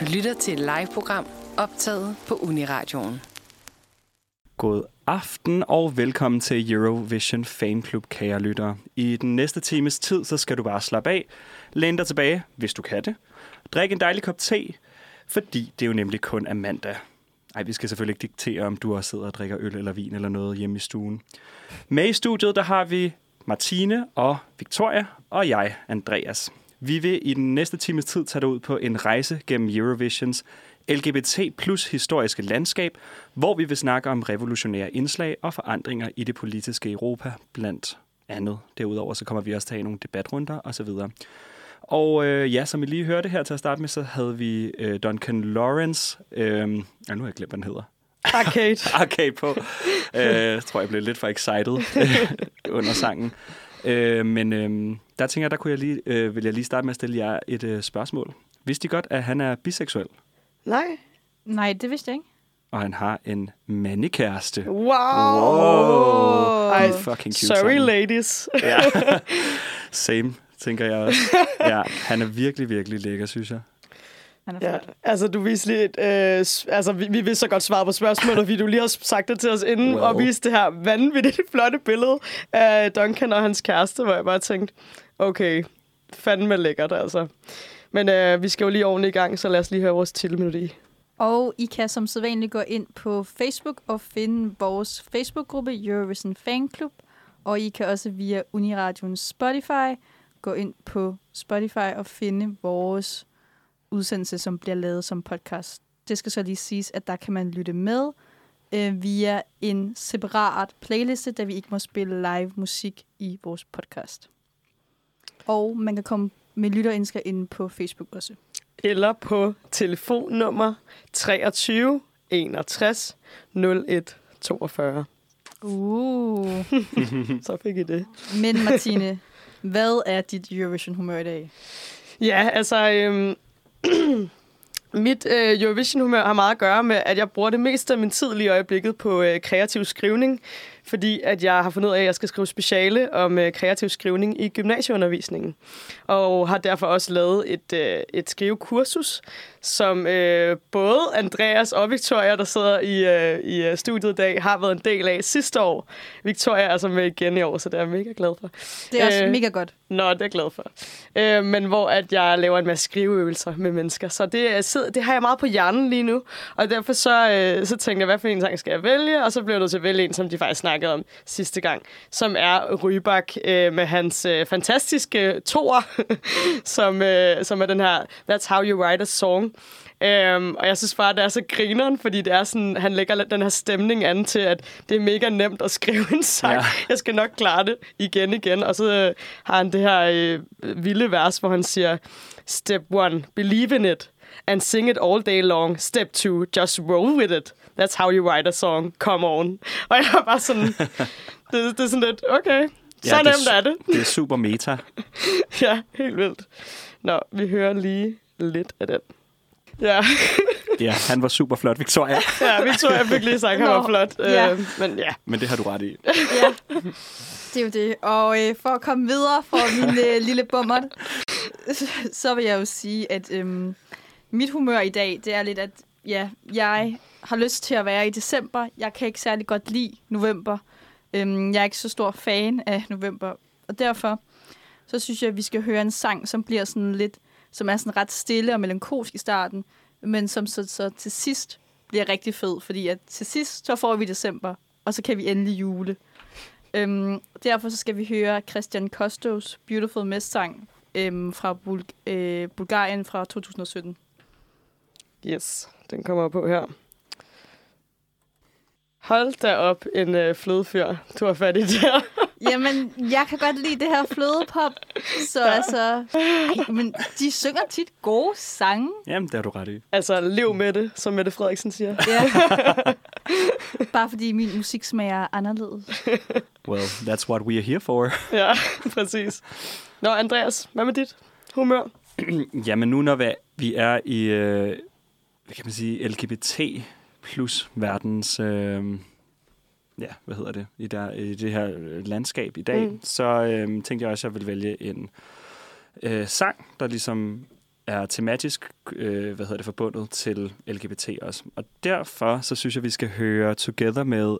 Du lytter til et live-program optaget på Uniradioen. God aften og velkommen til Eurovision Fanclub, kære lyttere. I den næste times tid, så skal du bare slappe af, læn dig tilbage, hvis du kan det. Drik en dejlig kop te, fordi det er jo nemlig kun er mandag. Ej, vi skal selvfølgelig ikke diktere, om du også sidder og drikker øl eller vin eller noget hjemme i stuen. Med i studiet, der har vi Martine og Victoria, og jeg, Andreas. Vi vil i den næste times tid tage dig ud på en rejse gennem Eurovisions LGBT plus historiske landskab, hvor vi vil snakke om revolutionære indslag og forandringer i det politiske Europa blandt andet. Derudover så kommer vi også til at have nogle debatrunder osv. Og øh, ja, som I lige hørte her til at starte med, så havde vi øh, Duncan Lawrence. Øh, ja, nu har jeg glemt, hvad han hedder. Arcade. Arcade på. øh, jeg tror, jeg blev lidt for excited under sangen. Øh, men øh, der tænker jeg, der kunne jeg lige, øh, vil jeg lige starte med at stille jer et øh, spørgsmål. Vidste I godt, at han er biseksuel? Nej. Nej, det vidste jeg ikke. Og han har en mandekæreste. Wow. Wow. Ej, fucking cute sorry sammen. ladies. Ja. Same, tænker jeg også. Ja, han er virkelig, virkelig lækker, synes jeg. Han er Ja, flot. altså du viste lige et, øh, altså vi, vi vil så godt svare på spørgsmålet, fordi du lige har sagt det til os inden, Well. og viste det her vanvittigt flotte billede af Duncan og hans kæreste, hvor jeg bare tænkte, okay, fandme lækkert altså. Men øh, vi skal jo lige ordentligt i gang, så lad os lige høre vores tilmelodi. Og I kan som sædvanligt gå ind på Facebook og finde vores Facebook-gruppe Eurovision Fanclub. Og I kan også via Uniradions Spotify gå ind på Spotify og finde vores udsendelse, som bliver lavet som podcast. Det skal så lige siges, at der kan man lytte med øh, via en separat playliste, da vi ikke må spille live musik i vores podcast. Og man kan komme med lytterindsker inde på Facebook også. Eller på telefonnummer 23 61 01 42. Uh. Så fik I det. Men Martine, hvad er dit Eurovision-humør i dag? Ja, altså... Øhm, mit øh, Eurovision-humør har meget at gøre med, at jeg bruger det meste af min tid lige i øjeblikket på øh, kreativ skrivning, fordi at jeg har fundet ud af, at jeg skal skrive speciale om øh, kreativ skrivning i gymnasieundervisningen. Og har derfor også lavet et, øh, et skrivekursus, som øh, både Andreas og Victoria, der sidder i, øh, i øh, studiet i dag, har været en del af sidste år. Victoria er altså med igen i år, så det er jeg mega glad for. Det er også Øh, øh, mega godt. Nå, det er jeg glad for. Øh, men hvor at jeg laver en masse skriveøvelser med mennesker. Så det, sid- det har jeg meget på hjernen lige nu. Og derfor så, øh, så tænkte jeg, hvad for en sang skal jeg vælge? Og så blev jeg nødt til at vælge en, som de faktisk snakkede om sidste gang. Som er Rybak øh, med hans øh, fantastiske toer, som, øh, som er den her That's How You Write a Song. Øhm, og jeg synes bare, det er så grineren, fordi det er sådan, han lægger lidt den her stemning an til, at det er mega nemt at skrive en sang. Ja. Jeg skal nok klare det igen igen. Og så øh, har han det her øh, vilde vers, hvor han siger, Step one, believe in it, and sing it all day long. Step two, just roll with it. That's how you write a song. Come on. Og jeg er bare sådan, det, det er sådan lidt, okay, så Ja, nemt det er det. Det er super meta. ja, helt vildt. Nå, vi hører lige lidt af den. Ja, Ja, han var super flot, Victoria. ja Victoria fik lige sagt, han var flot. ja. Øh, men ja, Men det har du ret i. Ja, det er jo det. Og øh, for at komme videre for min øh, lille bummer, så vil jeg jo sige, at øhm, mit humør i dag, det er lidt, at ja, jeg har lyst til at være i december. Jeg kan ikke særlig godt lide november. Øhm, jeg er ikke så stor fan af november. Og derfor, så synes jeg, at vi skal høre en sang, som bliver sådan lidt, som er sådan ret stille og melankolsk i starten, men som så, så til sidst bliver rigtig fed, fordi at til sidst, så får vi december, og så kan vi endelig jule. Øhm, derfor så skal vi høre Christian Kostos Beautiful Mess sang øhm, fra Bul- øh, Bulgarien fra 2017. yes, den kommer på her. Hold da op, en øh, flødefyr, du har fat i der. Jamen, jeg kan godt lide det her flødepop, så altså... Ej, men de synger tit gode sange. Jamen, det har du ret i. altså, lev med det, som Mette Frederiksen siger. Ja. Bare fordi min musiksmag er anderledes. Well, that's what we are here for. Ja, præcis. Nå, Andreas, hvad med dit humør? Jamen nu, når vi- vi er i, øh, hvad kan man sige, LGBT plus verdens, øh, ja, hvad hedder det, i, der, i det her øh, landskab i dag, Mm. mm. så øh, tænkte jeg også, at jeg ville vælge en øh, sang, der ligesom er tematisk øh, hvad hedder det, forbundet til LGBT også. Og derfor så synes jeg, vi skal høre Together med,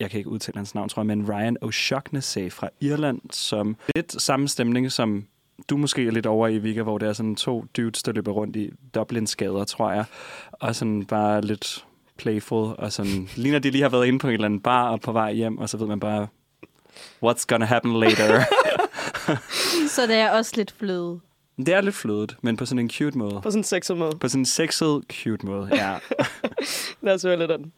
jeg kan ikke udtale hans navn, tror jeg, men Ryan O'Shaughnessy fra Irland, som lidt samme stemning som du måske er lidt over i Vika, hvor det er sådan to dudes, der løber rundt i Dublins gader, tror jeg. Og sådan bare lidt playful, og sådan ligner de lige har været inde på en eller anden bar og på vej hjem, og så ved man bare, what's gonna happen later. så det er også lidt fløde. Det er lidt flødet, men på sådan en cute måde. På sådan en sexet måde. På sådan en sexet, cute måde, ja. Lad os høre lidt af den.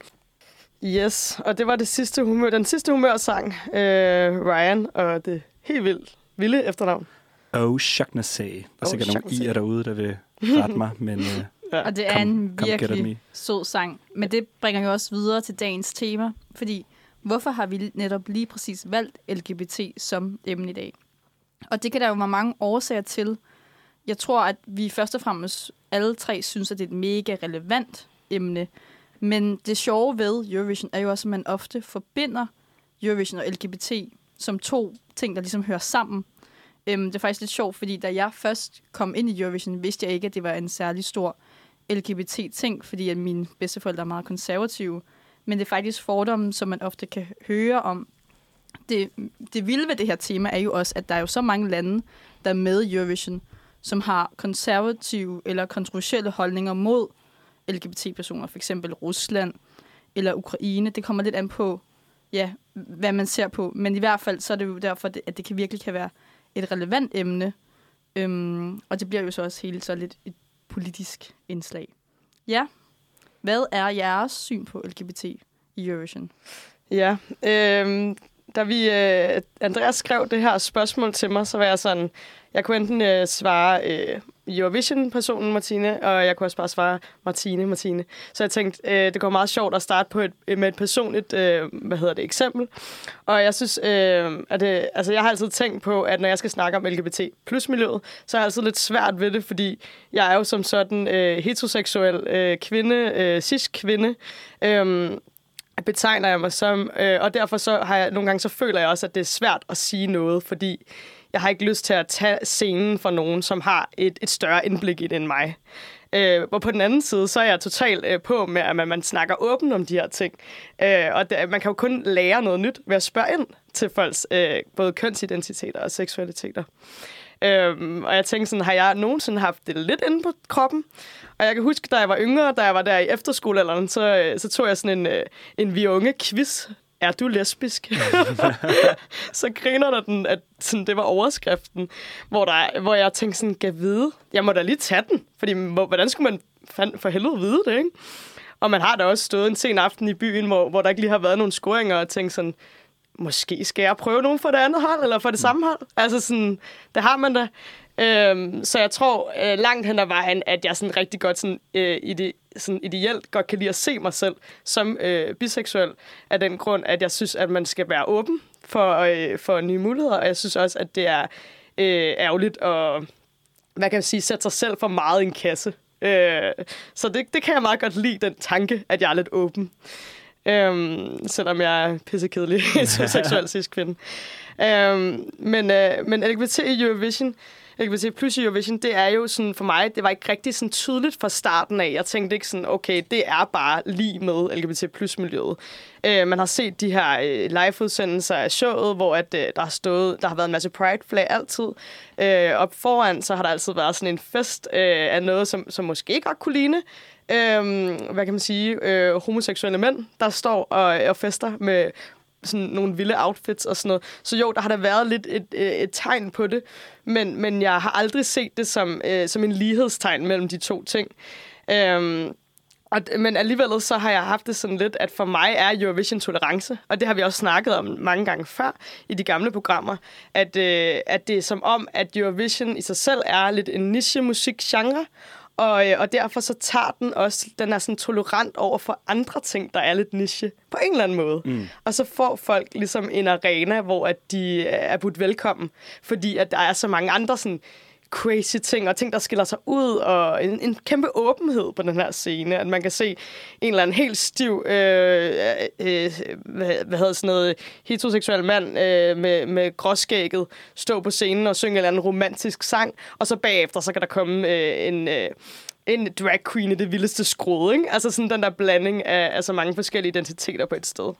Yes, og det var det sidste humør, den sidste humørsang, øh, Ryan, og det helt vildt vilde efternavn. Oh, Shagnessy. Der er sikkert oh, nogle i'er derude, der vil rette mig, men... Uh, ja. Og det er come, en virkelig sød sang. Men det bringer jo også videre til dagens tema, fordi hvorfor har vi netop lige præcis valgt LGBT som emne i dag? Og det kan der jo være mange årsager til. Jeg tror, at vi først og fremmest alle tre synes, at det er et mega relevant emne. Men det sjove ved Eurovision er jo også, at man ofte forbinder Eurovision og LGBT som to ting, der ligesom hører sammen. Øhm, det er faktisk lidt sjovt, fordi da jeg først kom ind i Eurovision, vidste jeg ikke, at det var en særlig stor LGBT-ting, fordi at mine bedsteforældre er meget konservative. Men det er faktisk fordomme, som man ofte kan høre om. Det, det vilde ved det her tema er jo også, at der er jo så mange lande, der er med i Eurovision, som har konservative eller kontroversielle holdninger mod LGBT-personer, for eksempel Rusland eller Ukraine. Det kommer lidt an på, ja, hvad man ser på. Men i hvert fald så er det jo derfor, at det kan virkelig kan være et relevant emne. Øhm, og det bliver jo så også helt så lidt et politisk indslag. Ja, hvad er jeres syn på LGBT i Eurovision? Ja, øh, da vi, øh, Andreas skrev det her spørgsmål til mig, så var jeg sådan, jeg kunne enten øh, svare øh, Eurovision-personen Martine, og jeg kunne også bare svare Martine, Martine. Så jeg tænkte, øh, det går meget sjovt at starte på et, med et personligt, øh, hvad hedder det, eksempel. Og jeg synes, øh, at det, altså jeg har altid tænkt på, at når jeg skal snakke om LGBT plus miljøet, så er jeg altid lidt svært ved det, fordi jeg er jo som sådan øh, heteroseksuel øh, kvinde, øh, cis-kvinde, øh, betegner jeg mig som, øh, og derfor så har jeg nogle gange så føler jeg også, at det er svært at sige noget, fordi jeg har ikke lyst til at tage scenen for nogen, som har et, et større indblik i det end mig. Øh, og på den anden side, så er jeg totalt øh, på med, at man, man snakker åbent om de her ting. Øh, og det, man kan jo kun lære noget nyt ved at spørge ind til folks øh, både kønsidentiteter og seksualiteter. Øhm, og jeg tænkte sådan, har jeg nogensinde haft det lidt inde på kroppen? Og jeg kan huske, da jeg var yngre, da jeg var der i efterskolealderen, så, øh, så tog jeg sådan en, øh, en vi unge quiz er du lesbisk? så griner der den, at sådan, det var overskriften, hvor, der, hvor jeg tænkte sådan, kan vide, jeg må da lige tage den, fordi hvordan skulle man fand, for helvede vide det, ikke? Og man har da også stået en sen aften i byen, hvor, hvor der ikke lige har været nogen scoringer, og tænkt sådan, måske skal jeg prøve nogen for det andet hold, eller for det samme hold. Altså sådan, det har man da. Øhm, så jeg tror øh, langt hen ad vejen, at jeg sådan rigtig godt sådan, øh, ide, sådan ideelt godt kan lide at se mig selv som øh, biseksuel, af den grund, at jeg synes, at man skal være åben for, øh, for nye muligheder, og jeg synes også, at det er øh, ærgerligt at hvad kan jeg sige, sætte sig selv for meget i en kasse. Øh, så det, det kan jeg meget godt lide, den tanke, at jeg er lidt åben. Øhm, selvom jeg er pissekedelig seksuel cis-kvinde. Øhm, men, øh, men LGBT i Eurovision jeg kan sige, plus Eurovision, det er jo sådan, for mig, det var ikke rigtig sådan tydeligt fra starten af. Jeg tænkte ikke sådan, okay, det er bare lige med LGBT plus miljøet. Øh, man har set de her øh, live-udsendelser af showet, hvor at, øh, der har stået, der har været en masse pride-flag altid. Øh, og foran, så har der altid været sådan en fest øh, af noget, som, som måske godt kunne ligne øh, hvad kan man sige, øh, homoseksuelle mænd, der står og, øh, og fester med sådan nogle vilde outfits og sådan noget. Så jo, der har der været lidt et, et, et tegn på det, men, men jeg har aldrig set det som, øh, som en lighedstegn mellem de to ting. Øhm, og, men alligevel så har jeg haft det sådan lidt, at for mig er Eurovision tolerance, og det har vi også snakket om mange gange før i de gamle programmer, at, øh, at det er som om, at Eurovision i sig selv er lidt en niche musikgenre, og, øh, og derfor så tager den også, den er sådan tolerant over for andre ting, der er lidt niche på en eller anden måde. Mm. Og så får folk ligesom en arena, hvor at de er budt velkommen, fordi at der er så mange andre sådan crazy ting, og ting, der skiller sig ud, og en, en kæmpe åbenhed på den her scene. At man kan se en eller anden helt stiv, øh, øh, øh, hvad, hvad hedder sådan noget, heteroseksuel mand øh, med, med gråskægget stå på scenen og synge en eller anden romantisk sang, og så bagefter, så kan der komme øh, en... Øh, en drag queen i det vildeste skrud, ikke? Altså sådan den der blanding af, af så mange forskellige identiteter på et sted.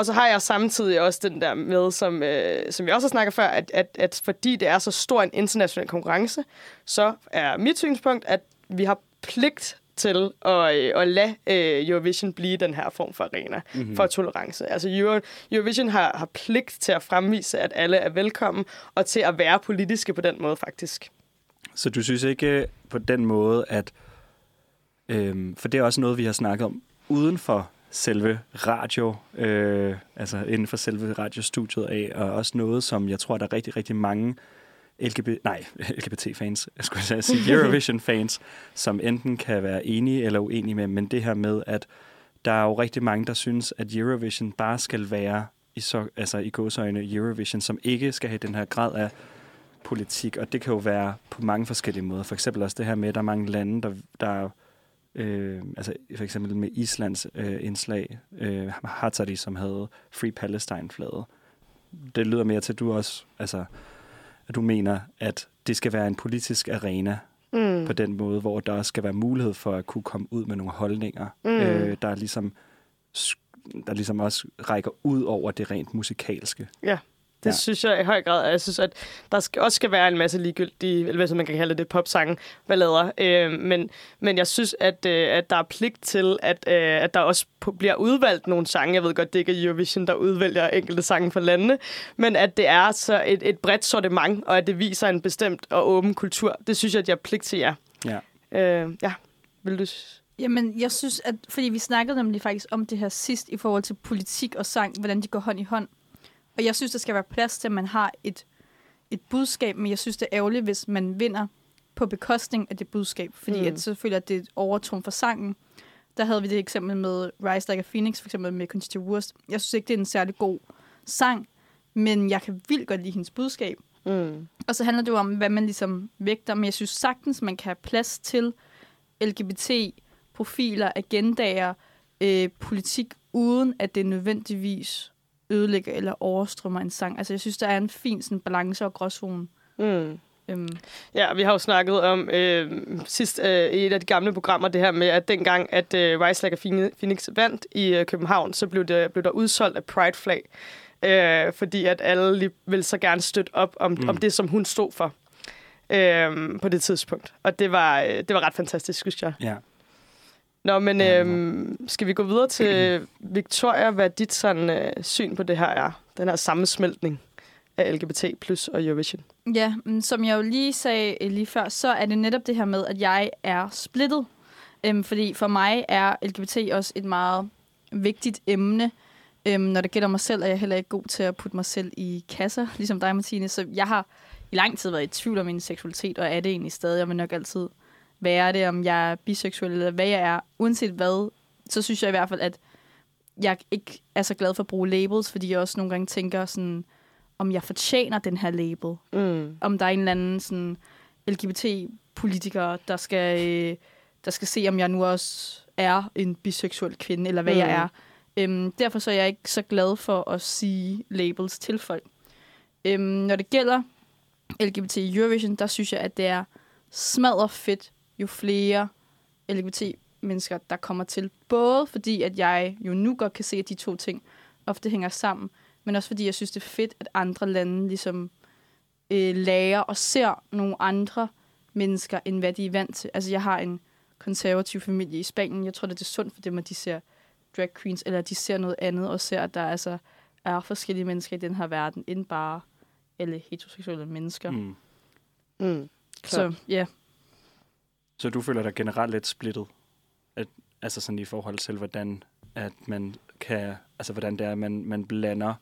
Og så har jeg samtidig også den der med, som, øh, som jeg også har snakket før, at, at, at fordi det er så stor en international konkurrence, så er mit synspunkt, at vi har pligt til at, øh, at lade øh, Eurovision blive den her form for arena mm-hmm. for tolerance. Altså Euro, Eurovision har, har pligt til at fremvise, at alle er velkommen, og til at være politiske på den måde faktisk. Så du synes ikke på den måde, at... Øhm, for det er også noget, vi har snakket om uden for selve radio, øh, altså inden for selve radiostudiet af, og også noget, som jeg tror, der er rigtig, rigtig mange LGBT, nej, LGBT-fans, jeg skulle sige Eurovision-fans, som enten kan være enige eller uenige med, men det her med, at der er jo rigtig mange, der synes, at Eurovision bare skal være i, så, altså i godsøjne Eurovision, som ikke skal have den her grad af politik, og det kan jo være på mange forskellige måder. For eksempel også det her med, at der er mange lande, der, der øh, altså for eksempel med Islands øh, indslag, øh, Hatzari, som havde Free Palestine-flaget. Det lyder mere til, at du også, altså, at du mener, at det skal være en politisk arena mm. på den måde, hvor der skal være mulighed for at kunne komme ud med nogle holdninger, mm. øh, der ligesom der ligesom også rækker ud over det rent musikalske. Ja. Det ja. synes jeg i høj grad. Jeg synes, at der skal, også skal være en masse ligegyldige, eller hvad man kan kalde det, popsange, ballader. Øh, men, men jeg synes, at, øh, at der er pligt til, at, øh, at der også bliver udvalgt nogle sange. Jeg ved godt, det ikke er Eurovision, der udvælger enkelte sange for landene, men at det er så et, et bredt sortiment, og at det viser en bestemt og åben kultur. Det synes jeg, at jeg har pligt til jer. Ja. Øh, ja, vil du... Jamen, jeg synes, at fordi vi snakkede nemlig faktisk om det her sidst i forhold til politik og sang, hvordan de går hånd i hånd. Og jeg synes, der skal være plads til, at man har et, et budskab, men jeg synes, det er ærgerligt, hvis man vinder på bekostning af det budskab, fordi mm. at selvfølgelig at det er et overtrum for sangen. Der havde vi det eksempel med Rise Like a Phoenix, for eksempel med Conchita Wurst. Jeg synes ikke, det er en særlig god sang, men jeg kan vildt godt lide hendes budskab. Mm. Og så handler det jo om, hvad man ligesom vægter, men jeg synes sagtens, man kan have plads til LGBT-profiler, agendaer, øh, politik, uden at det nødvendigvis ødelægger eller overstrømmer en sang. Altså, jeg synes, der er en fin sådan, balance og gråzone. Mm. Øhm. Ja, vi har jo snakket om øh, sidst øh, i et af de gamle programmer, det her med, at dengang, at øh, Rise Like a Phoenix vandt i øh, København, så blev, det, blev der udsolgt af Pride-flag, øh, fordi at alle lige ville så gerne støtte op om, mm. om det, som hun stod for øh, på det tidspunkt. Og det var, øh, det var ret fantastisk, synes jeg. Ja. Nå, men øhm, skal vi gå videre til Victoria, hvad dit sådan, øh, syn på det her er? Den her sammensmeltning af LGBT plus og Eurovision. Ja, men som jeg jo lige sagde øh, lige før, så er det netop det her med, at jeg er splittet. Øhm, fordi for mig er LGBT også et meget vigtigt emne. Øhm, når det gælder mig selv, er jeg heller ikke god til at putte mig selv i kasser, ligesom dig, Martine. Så jeg har i lang tid været i tvivl om min seksualitet, og er det egentlig stadig. Jeg vil nok altid være det, om jeg er biseksuel eller hvad jeg er. Uanset hvad, så synes jeg i hvert fald, at jeg ikke er så glad for at bruge labels, fordi jeg også nogle gange tænker sådan, om jeg fortjener den her label. Mm. Om der er en eller anden sådan LGBT-politiker, der skal, øh, der skal se, om jeg nu også er en biseksuel kvinde, eller hvad mm. jeg er. Øhm, derfor så er jeg ikke så glad for at sige labels til folk. Øhm, når det gælder LGBT Eurovision, der synes jeg, at det er smadret fedt jo flere LGBT-mennesker, der kommer til. Både fordi, at jeg jo nu godt kan se, at de to ting ofte hænger sammen, men også fordi, jeg synes, det er fedt, at andre lande ligesom øh, lærer og ser nogle andre mennesker, end hvad de er vant til. Altså, jeg har en konservativ familie i Spanien. Jeg tror, det er sundt for dem, at de ser drag queens, eller at de ser noget andet, og ser, at der altså er forskellige mennesker i den her verden, end bare alle heteroseksuelle mennesker. Mm. Mm, så ja, så du føler dig generelt lidt splittet? At, altså sådan i forhold til, hvordan at man kan, altså hvordan det er, man, man blander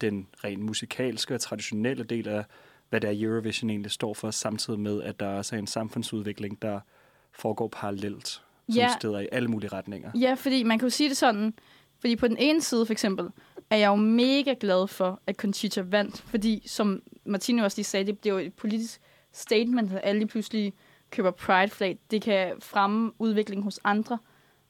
den rent musikalske og traditionelle del af, hvad det er Eurovision egentlig står for, samtidig med, at der også er en samfundsudvikling, der foregår parallelt, som ja. steder i alle mulige retninger. Ja, fordi man kan jo sige det sådan, fordi på den ene side for eksempel, er jeg jo mega glad for, at Conchita vandt, fordi som Martine også lige sagde, det, jo et politisk statement, at alle lige pludselig køber Pride-flag. Det kan fremme udviklingen hos andre.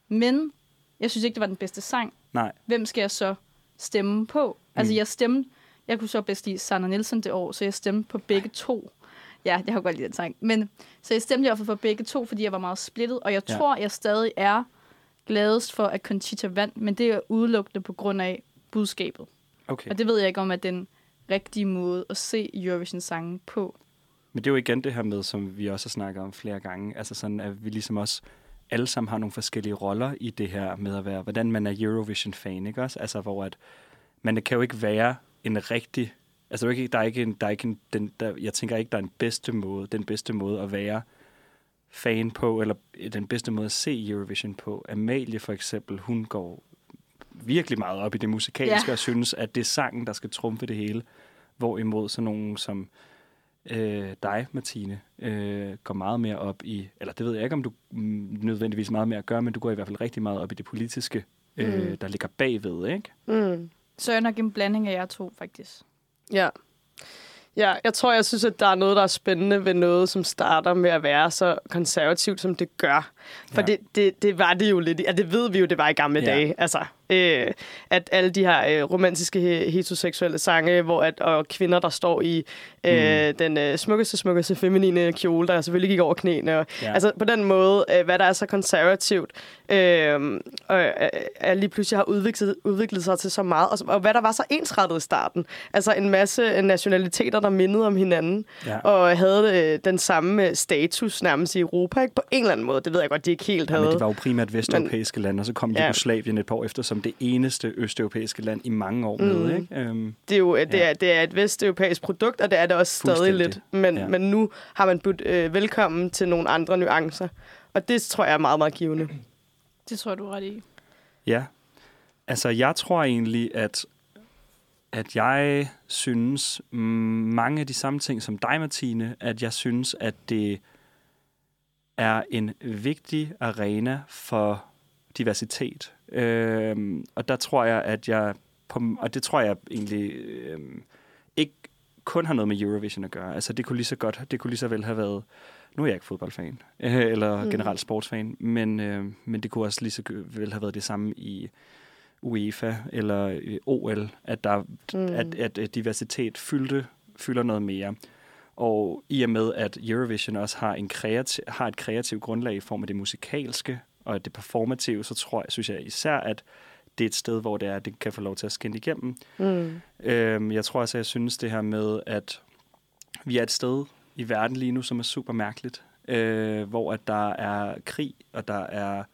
Men jeg synes ikke, det var den bedste sang. Nej. Hvem skal jeg så stemme på? Altså, Mm. jeg stemte... Jeg kunne så bedst lide Sanna Nielsen det år, så jeg stemte på begge to. Ja, jeg har godt lide den sang. Men, så jeg stemte i hvert fald for begge to, fordi jeg var meget splittet. Og jeg Ja. tror, jeg stadig er gladest for, at Conchita vandt. Men det er udelukkende på grund af budskabet. Okay. Og det ved jeg ikke om, at den rigtige måde at se Eurovision-sangen på. Men det er jo igen det her med, som vi også har snakket om flere gange, altså sådan, at vi ligesom også alle sammen har nogle forskellige roller i det her med at være, hvordan man er Eurovision-fan, ikke også? Altså, hvor at man kan jo ikke være en rigtig, altså der er ikke, der er ikke, en, der er ikke en, den, der, jeg tænker ikke, der er en bedste måde, den bedste måde at være fan på, eller den bedste måde at se Eurovision på. Amalie for eksempel, hun går virkelig meget op i det musikalske, Ja. og synes, at det er sangen, der skal trumfe det hele. Hvorimod sådan nogen som øh, dig, Martine, øh, går meget mere op i, eller det ved jeg ikke, om du mm, nødvendigvis meget mere gør, men du går i hvert fald rigtig meget op i det politiske, øh, Mm. der ligger bagved, ikke? Mm. Så er jeg nok en blanding af jer to, faktisk. Ja. Ja, jeg tror, jeg synes, at der er noget, der er spændende ved noget, som starter med at være så konservativt, som det gør. For Ja. det, det, det var det jo lidt. Ja, det ved vi jo, det var i gamle Ja. ja. dage. Altså, øh, at alle de her øh, romantiske he- heteroseksuelle sange, hvor at, og kvinder, der står i øh, mm. den øh, smukkeste, smukkeste feminine kjole, der selvfølgelig gik over knæene. Og, Ja. ja. Altså på den måde, øh, hvad der er så konservativt, øh, og øh, at lige pludselig har udviklet, udviklet sig til så meget, og, og hvad der var så ensrettet i starten. Altså en masse nationaliteter, der mindede om hinanden, Ja. og havde øh, den samme øh, status nærmest i Europa, ikke? På en eller anden måde. Det ved jeg godt, de ikke helt Ja, havde. men det var jo primært vesteuropæiske lande, og så kom Ja. Jugoslavien et par år efter som det eneste østeuropæiske land i mange år med, Mm. ikke? Øhm, Det er jo det Ja. er, det er et vesteuropæisk produkt, og det er det også stadig lidt. Men, Ja. men nu har man budt øh, velkommen til nogle andre nuancer. Og det tror jeg er meget, meget givende. Det tror jeg, du er ret i. Ja. Altså, jeg tror egentlig, at, at jeg synes mange af de samme ting som dig, Martine, at jeg synes, at det er en vigtig arena for diversitet. Øhm, og der tror jeg, at jeg, på, og det tror jeg egentlig øhm, kun har noget med Eurovision at gøre. Altså, det kunne lige så godt, det kunne lige så vel have været, nu er jeg ikke fodboldfan, øh, eller Mm. generelt sportsfan, men, øh, men det kunne også lige så vel have været det samme i UEFA eller OL, at, der, Mm. at, at, at diversitet fyldte, fylder noget mere. Og i og med, at Eurovision også har, en kreativ, har et kreativt grundlag i form af det musikalske og det performative, så tror jeg, synes jeg især, at det er et sted, hvor det er, at det kan få lov til at skinne igennem. Mm. Øhm, jeg tror også, at jeg synes det her med, at vi er et sted i verden lige nu, som er super mærkeligt, øh, hvor at der er krig, og der er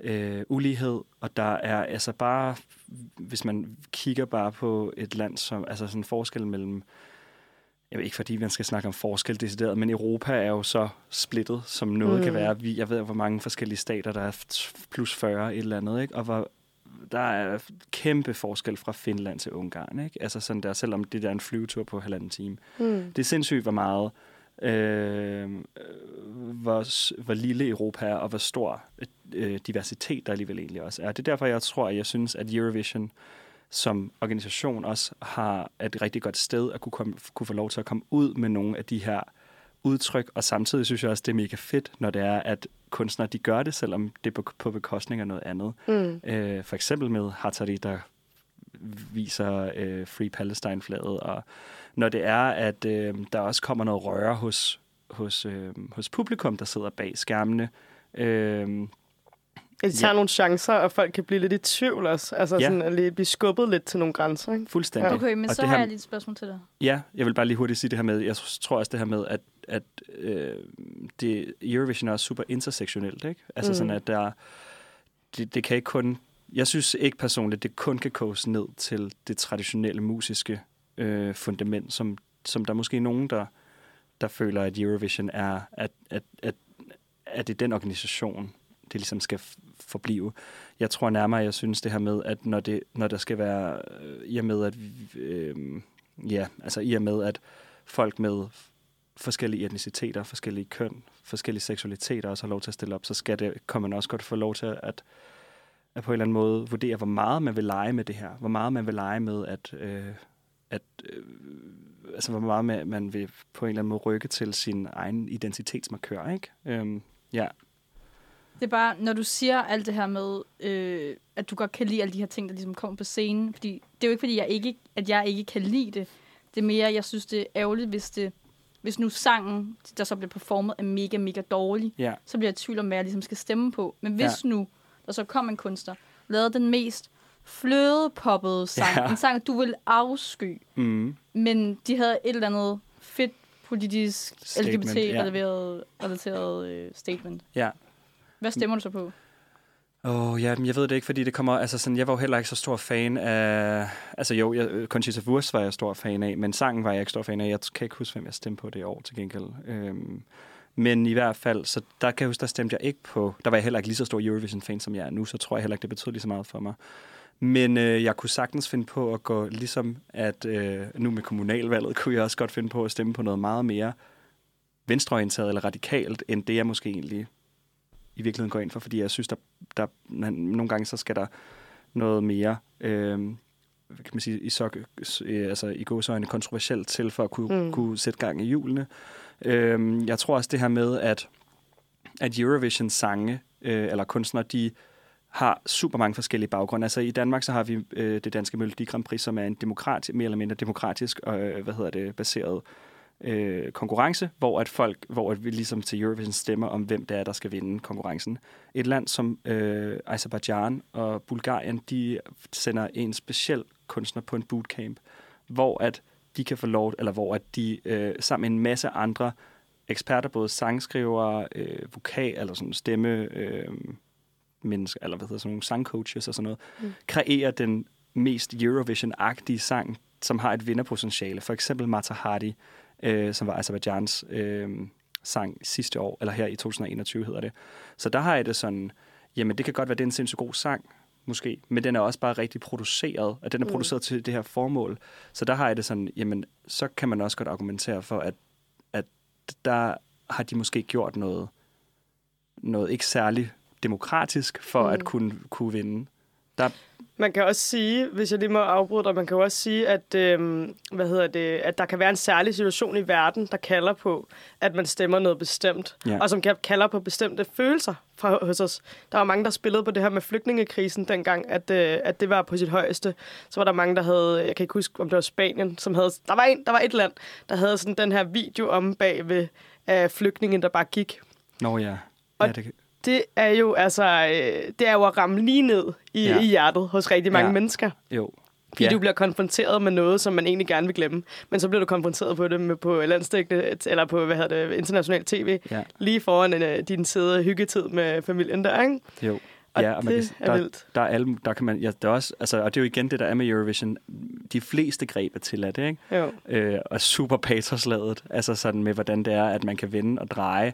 øh, ulighed, og der er altså bare, hvis man kigger bare på et land, som altså sådan en forskel mellem, jeg ved ikke fordi man skal snakke om forskel decideret, men Europa er jo så splittet, som noget mm. kan være. Vi, jeg ved hvor mange forskellige stater, der er plus 40 et eller andet, ikke? og hvor der er kæmpe forskel fra Finland til Ungarn. Ikke? Altså sådan der, selvom det der er en flyvetur på halvanden time. Mm. Det er sindssygt, hvor meget, øh, hvor, hvor lille Europa er, og hvor stor øh, diversitet der alligevel egentlig også er. Det er derfor, jeg tror, at jeg synes, at Eurovision som organisation også har et rigtig godt sted at kunne, komme, kunne få lov til at komme ud med nogle af de her udtryk, og samtidig synes jeg også, det er mega fedt, når det er, at kunstnere de gør det, selvom det er på, på bekostning af noget andet. Mm. Øh, for eksempel med Hatari, der viser øh, Free Palestine-flaget, og når det er, at øh, der også kommer noget røre hos, hos, øh, hos publikum, der sidder bag skærmene. Øh, At de tager Ja. nogle chancer, og folk kan blive lidt i tvivl også. Altså Ja. sådan at lige blive skubbet lidt til nogle grænser. Ikke? fuldstændig. Ja. Okay, men Og så det har her- jeg lige et spørgsmål til dig. Ja, jeg vil bare lige hurtigt sige det her med, jeg tror også det her med, at, at øh, det, Eurovision er også super intersektionelt, ikke? Altså mm. sådan, at der, det, det kan ikke kun, jeg synes ikke personligt, det kun kan koges ned til det traditionelle musiske øh, fundament, som, som der er måske nogen, der, der føler, at Eurovision er, at, at, at, at det er den organisation, det ligesom skal forblive. Jeg tror nærmere, jeg synes det her med, at når, det, når der skal være, øh, i og med, at øh, Ja, altså i og med, at folk med forskellige etniciteter, forskellige køn, forskellige seksualiteter også har lov til at stille op, så skal det, kan man også godt få lov til at, at på en eller anden måde vurdere, hvor meget man vil lege med det her. Hvor meget man vil lege med at, øh, at øh, altså, hvor meget man, man vil på en eller anden måde rykke til sin egen identitetsmarkør, ikke? Øhm, ja, det er bare, når du siger alt det her med, øh, at du godt kan lide alle de her ting, der ligesom kommer på scenen. Fordi det er jo ikke, fordi jeg ikke, at jeg ikke kan lide det. Det er mere, jeg synes, det er ærgerligt, hvis, det, hvis nu sangen, der så bliver performet, er mega, mega dårlig. ja, Så bliver jeg i tvivl om, hvad jeg ligesom skal stemme på. Men hvis ja. nu, der så kom en kunstner, lavede den mest flødepoppede sang, Ja. en sang, du vil afsky, mm, men de havde et eller andet fedt politisk LGBT-relateret relateret, øh, statement. ja. Hvad stemmer du så på? Åh, oh, ja, men jeg ved det ikke, fordi det kommer... Altså, sådan, jeg var jo heller ikke så stor fan af... Altså jo, jeg, øh, Conchita Wurst var jeg stor fan af, men sangen var jeg ikke stor fan af. Jeg kan ikke huske, hvem jeg stemte på det år til gengæld. Øhm, men i hvert fald, så der kan jeg huske, der stemte jeg ikke på... Der var jeg heller ikke lige så stor Eurovision-fan, som jeg er nu, så tror jeg heller ikke, det betød lige så meget for mig. Men øh, jeg kunne sagtens finde på at gå, ligesom at øh, nu med kommunalvalget, kunne jeg også godt finde på at stemme på noget meget mere venstreorienteret eller radikalt, end det jeg måske egentlig i virkeligheden går ind for, fordi jeg synes, der, der nogle gange så skal der noget mere, øh, hvad kan man sige, i, sok, øh, altså i gåsøjne kontroversielt til, for at kunne, Mm. kunne sætte gang i hjulene. Øh, jeg tror også det her med, at, at Eurovision sange, øh, eller kunstnere, de har super mange forskellige baggrunde. Altså i Danmark så har vi øh, det danske Melodi Grand Prix, som er en demokrati, mere eller mindre demokratisk, øh, hvad hedder det, baseret øh, konkurrence, hvor at folk, hvor at vi ligesom til Eurovision stemmer om, hvem det er, der skal vinde konkurrencen. Et land som øh, Azerbaijan og Bulgarien, de sender en speciel kunstner på en bootcamp, hvor at de kan få lov, eller hvor at de øh, sammen med en masse andre eksperter, både sangskrivere, øh, vokal, eller sådan stemme, øh, mennesker, eller hvad hedder sådan nogle sangcoaches og sådan noget, Mm. kreerer den mest Eurovision-agtige sang, som har et vinderpotentiale. For eksempel Mata Hari, øh, som var Azerbaijans øh, sang sidste år, eller her i 2021 hedder det. Så der har jeg det sådan, jamen det kan godt være, det er en sindssygt god sang, måske, men den er også bare rigtig produceret, og den er Mm. produceret til det her formål. Så der har jeg det sådan, jamen så kan man også godt argumentere for, at, at der har de måske gjort noget, noget ikke særlig demokratisk for Mm. at kunne, kunne vinde. Man kan også sige, hvis jeg lige må afbryde dig, man kan jo også sige, at, øhm, hvad hedder det, at der kan være en særlig situation i verden, der kalder på, at man stemmer noget bestemt, Ja. og som kan- kalder på bestemte følelser fra, hos os. Der var mange, der spillede på det her med flygtningekrisen dengang, at, øh, at det var på sit højeste. Så var der mange, der havde, jeg kan ikke huske, om det var Spanien, som havde, der var, en, der var et land, der havde sådan den her video om bagved af flygtningen, der bare gik. Nå ja. Og ja det, Det er jo altså, øh, det er jo at ramme lige ned i, ja. I hjertet hos rigtig mange ja. Mennesker. jo. Fordi ja. du bliver konfronteret med noget, som man egentlig gerne vil glemme. Men så bliver du konfronteret på det med, på landstækkende, eller på, hvad hedder det, international tv. Ja. Lige foran uh, din sæde hyggetid med familien der, ikke? Jo. Og ja, og man det kan, er der, vildt. der er alle, der kan man, ja, der er også, altså, og det er jo igen det, der er med Eurovision. De fleste greb er tilladt, ikke? Jo. Øh, og super patosladet, altså sådan med, hvordan det er, at man kan vende og dreje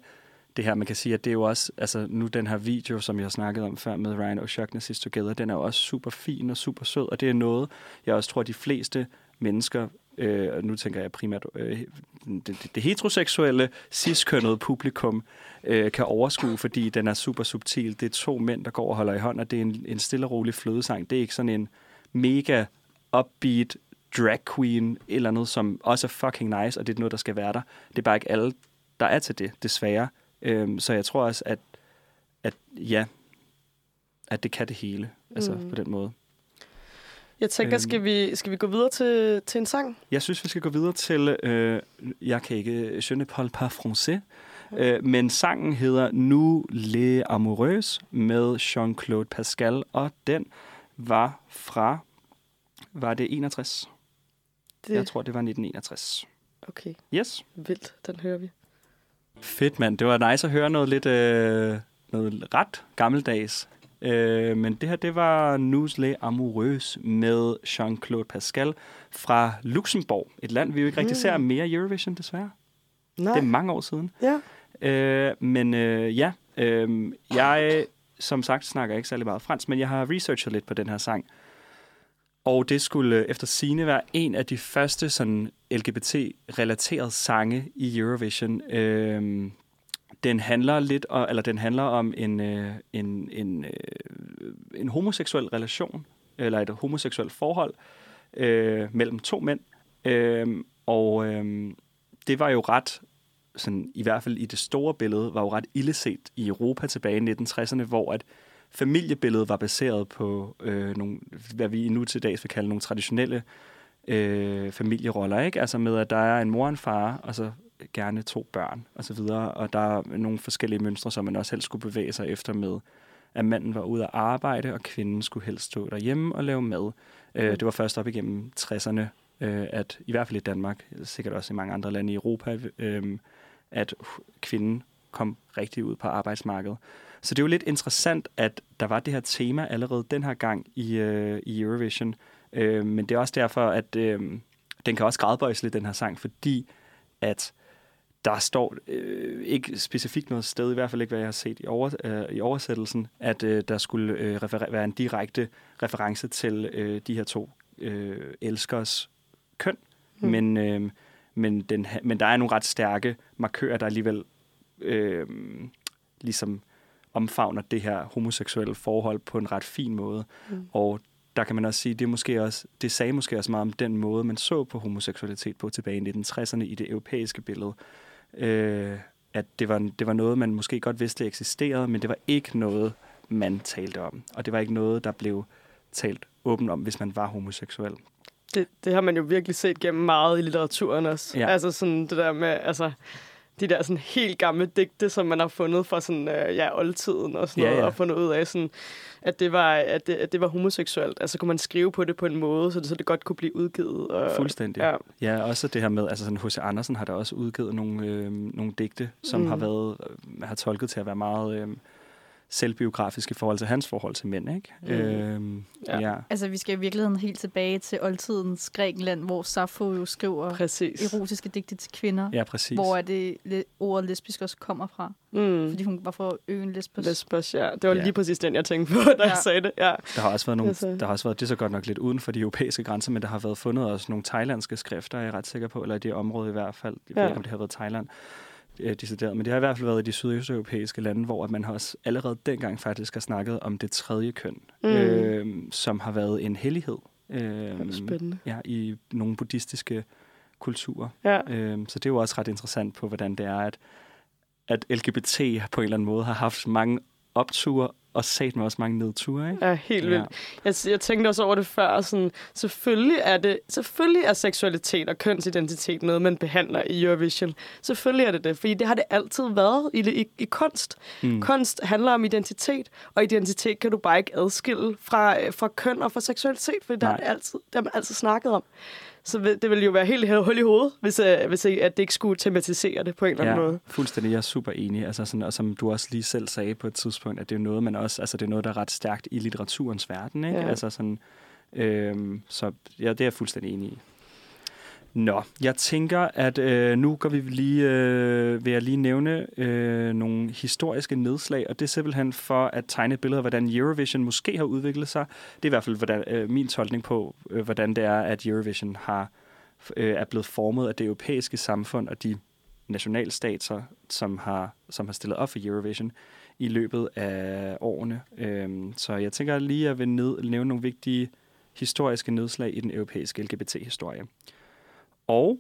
det her. Man kan sige, at det er jo også, altså nu den her video, som jeg har snakket om før med Ryan O'Shaughnessy Together, den er jo også super fin og super sød, og det er noget, jeg også tror, de fleste mennesker, øh, og nu tænker jeg primært øh, det, det, det heteroseksuelle, ciskønnede publikum, øh, kan overskue, fordi den er super subtil. Det er to mænd, der går og holder i hånd, og det er en, en stille og rolig flødesang. Det er ikke sådan en mega upbeat drag queen, eller noget, som også er fucking nice, og det er noget, der skal være der. Det er bare ikke alle, der er til det, desværre. Øhm, så jeg tror også, at, at ja, at det kan det hele, altså Mm. på den måde. Jeg tænker, Øhm. skal vi, skal vi gå videre til, til en sang? Jeg synes, vi skal gå videre til, øh, jeg kan ikke, je ne parle pas français, øh, men sangen hedder Nu les amoureuses med Jean-Claude Pascal, og den var fra, var det 61? Det, Jeg tror, det var 1961. Okay, Yes. vildt. Den hører vi. Fedt, mand. Det var nice at høre noget lidt øh, noget ret gammeldags. Øh, men det her, det var Nous les Amoureuses med Jean-Claude Pascal fra Luxembourg. Et land, vi jo ikke rigtig Mm. ser mere i Eurovision, desværre. Nej. Det er mange år siden. Ja. Øh, men øh, ja, øh, jeg som sagt snakker ikke særlig meget fransk, men jeg har researchet lidt på den her sang. Og det skulle øh, efter sine være en af de første sådan LGBT-relaterede sange i Eurovision. Øh, den handler lidt, og, eller den handler om en, øh, en, en, øh, en homoseksuel relation, eller et homoseksuelt forhold øh, mellem to mænd, Øhm, og øh, det var jo ret, sådan, i hvert fald i det store billede, var jo ret illeset i Europa tilbage i 1960'erne, hvor at familiebilledet var baseret på øh, nogle, hvad vi nu til dags vil kalde nogle traditionelle øh, familieroller, ikke? Altså med, at der er en mor og en far, og så gerne to børn, og så videre. Og der er nogle forskellige mønstre, som man også helst skulle bevæge sig efter med, at manden var ude at arbejde, og kvinden skulle helst stå derhjemme og lave mad. Øh, det var først op igennem 60'erne, øh, at i hvert fald i Danmark, sikkert også i mange andre lande i Europa, øh, at kvinden kom rigtig ud på arbejdsmarkedet. Så det er jo lidt interessant, at der var det her tema allerede den her gang i, øh, i Eurovision. Øh, men det er også derfor, at øh, den kan også gradbøjes lidt, den her sang, fordi at der står øh, ikke specifikt noget sted, i hvert fald ikke, hvad jeg har set i, over, øh, i oversættelsen, at øh, der skulle øh, refer- være en direkte reference til øh, de her to øh, elskers køn. Mm. Men, øh, men, den, men der er nogle ret stærke markører, der alligevel øh, ligesom omfavner det her homoseksuelle forhold på en ret fin måde. Mm. Og der kan man også sige, det, måske også, det sagde måske også meget om den måde, man så på homoseksualitet på tilbage i 1960'erne i det europæiske billede. Øh, at det var, det var noget, man måske godt vidste eksisterede, men det var ikke noget, man talte om. Og det var ikke noget, der blev talt åbent om, hvis man var homoseksuel. Det, det har man jo virkelig set gennem meget i litteraturen også. Ja. Altså sådan det der med, altså de der sådan helt gamle digte, som man har fundet fra sådan, øh, ja, oldtiden og sådan Ja, noget, ja. og fundet ud af sådan, at det var, at det, at det var homoseksuelt. Altså kunne man skrive på det på en måde, så det, så det godt kunne blive udgivet. Og, Fuldstændig. Ja. Ja, også det her med, altså sådan H.C. Andersen har der også udgivet nogle, øh, nogle digte, som mm. har været, øh, har tolket til at være meget øh, selvbiografiske i forhold til hans forhold til mænd, ikke? Mm. Øh, Ja. ja. Altså, vi skal i virkeligheden helt tilbage til oldtidens Grækenland, hvor Sappho jo skriver Præcis. erotiske digte til kvinder. ja, præcis. Hvor er det le- ordet lesbisk også kommer fra. Mm. Fordi hun var fra øen Lesbos. Lesbos, ja. Det var Ja. lige præcis den, jeg tænkte på, da ja. jeg sagde det. Ja. Der har også været nogle, Altså- der har også været, det er så godt nok lidt uden for de europæiske grænser, men der har været fundet også nogle thailandske skrifter, er jeg ret sikker på, eller i det område i hvert fald. Jeg ved Ja. ikke, om det har været Thailand øh, decideret, men det har i hvert fald været i de sydøsteuropæiske lande, hvor at man har også allerede dengang faktisk har snakket om det tredje køn, Mm. øh, som har været en hellighed. Øh, Spændende. Ja, i nogle buddhistiske kulturer. Ja. Øh, så det er jo også ret interessant på, hvordan det er, at, at LGBT på en eller anden måde har haft mange opture og sat med også mange nedture, ikke? Ja, helt vildt. Jeg, jeg tænkte også over det før. Sådan, selvfølgelig, er det, selvfølgelig er seksualitet og kønsidentitet noget, man behandler i Eurovision. Selvfølgelig er det det, fordi det har det altid været i, i, i kunst. Mm. Kunst handler om identitet, og identitet kan du bare ikke adskille fra, øh, fra køn og fra seksualitet, for det, er det, altid, det har man altid snakket om. Så det ville jo være helt hul i hovedet, hvis, øh, hvis øh, at det ikke skulle tematisere det på en eller anden Ja, måde. fuldstændig. Jeg er super enig. Altså sådan, og som du også lige selv sagde på et tidspunkt, at det er noget, man også, altså det er noget, der er ret stærkt i litteraturens verden. Ikke? Ja. Altså sådan, øhm, så ja, det er jeg fuldstændig enig i. Nå, jeg tænker, at øh, nu går vi lige, øh, vil jeg lige nævne øh, nogle historiske nedslag, og det er simpelthen for at tegne et billede af, hvordan Eurovision måske har udviklet sig. Det er i hvert fald hvordan, øh, min tolkning på, øh, hvordan det er, at Eurovision har øh, er blevet formet af det europæiske samfund og de nationalstater, som har, som har stillet op for Eurovision i løbet af årene. Øhm, så jeg tænker lige, at jeg vil ned, nævne nogle vigtige historiske nedslag i den europæiske LGBT-historie. Og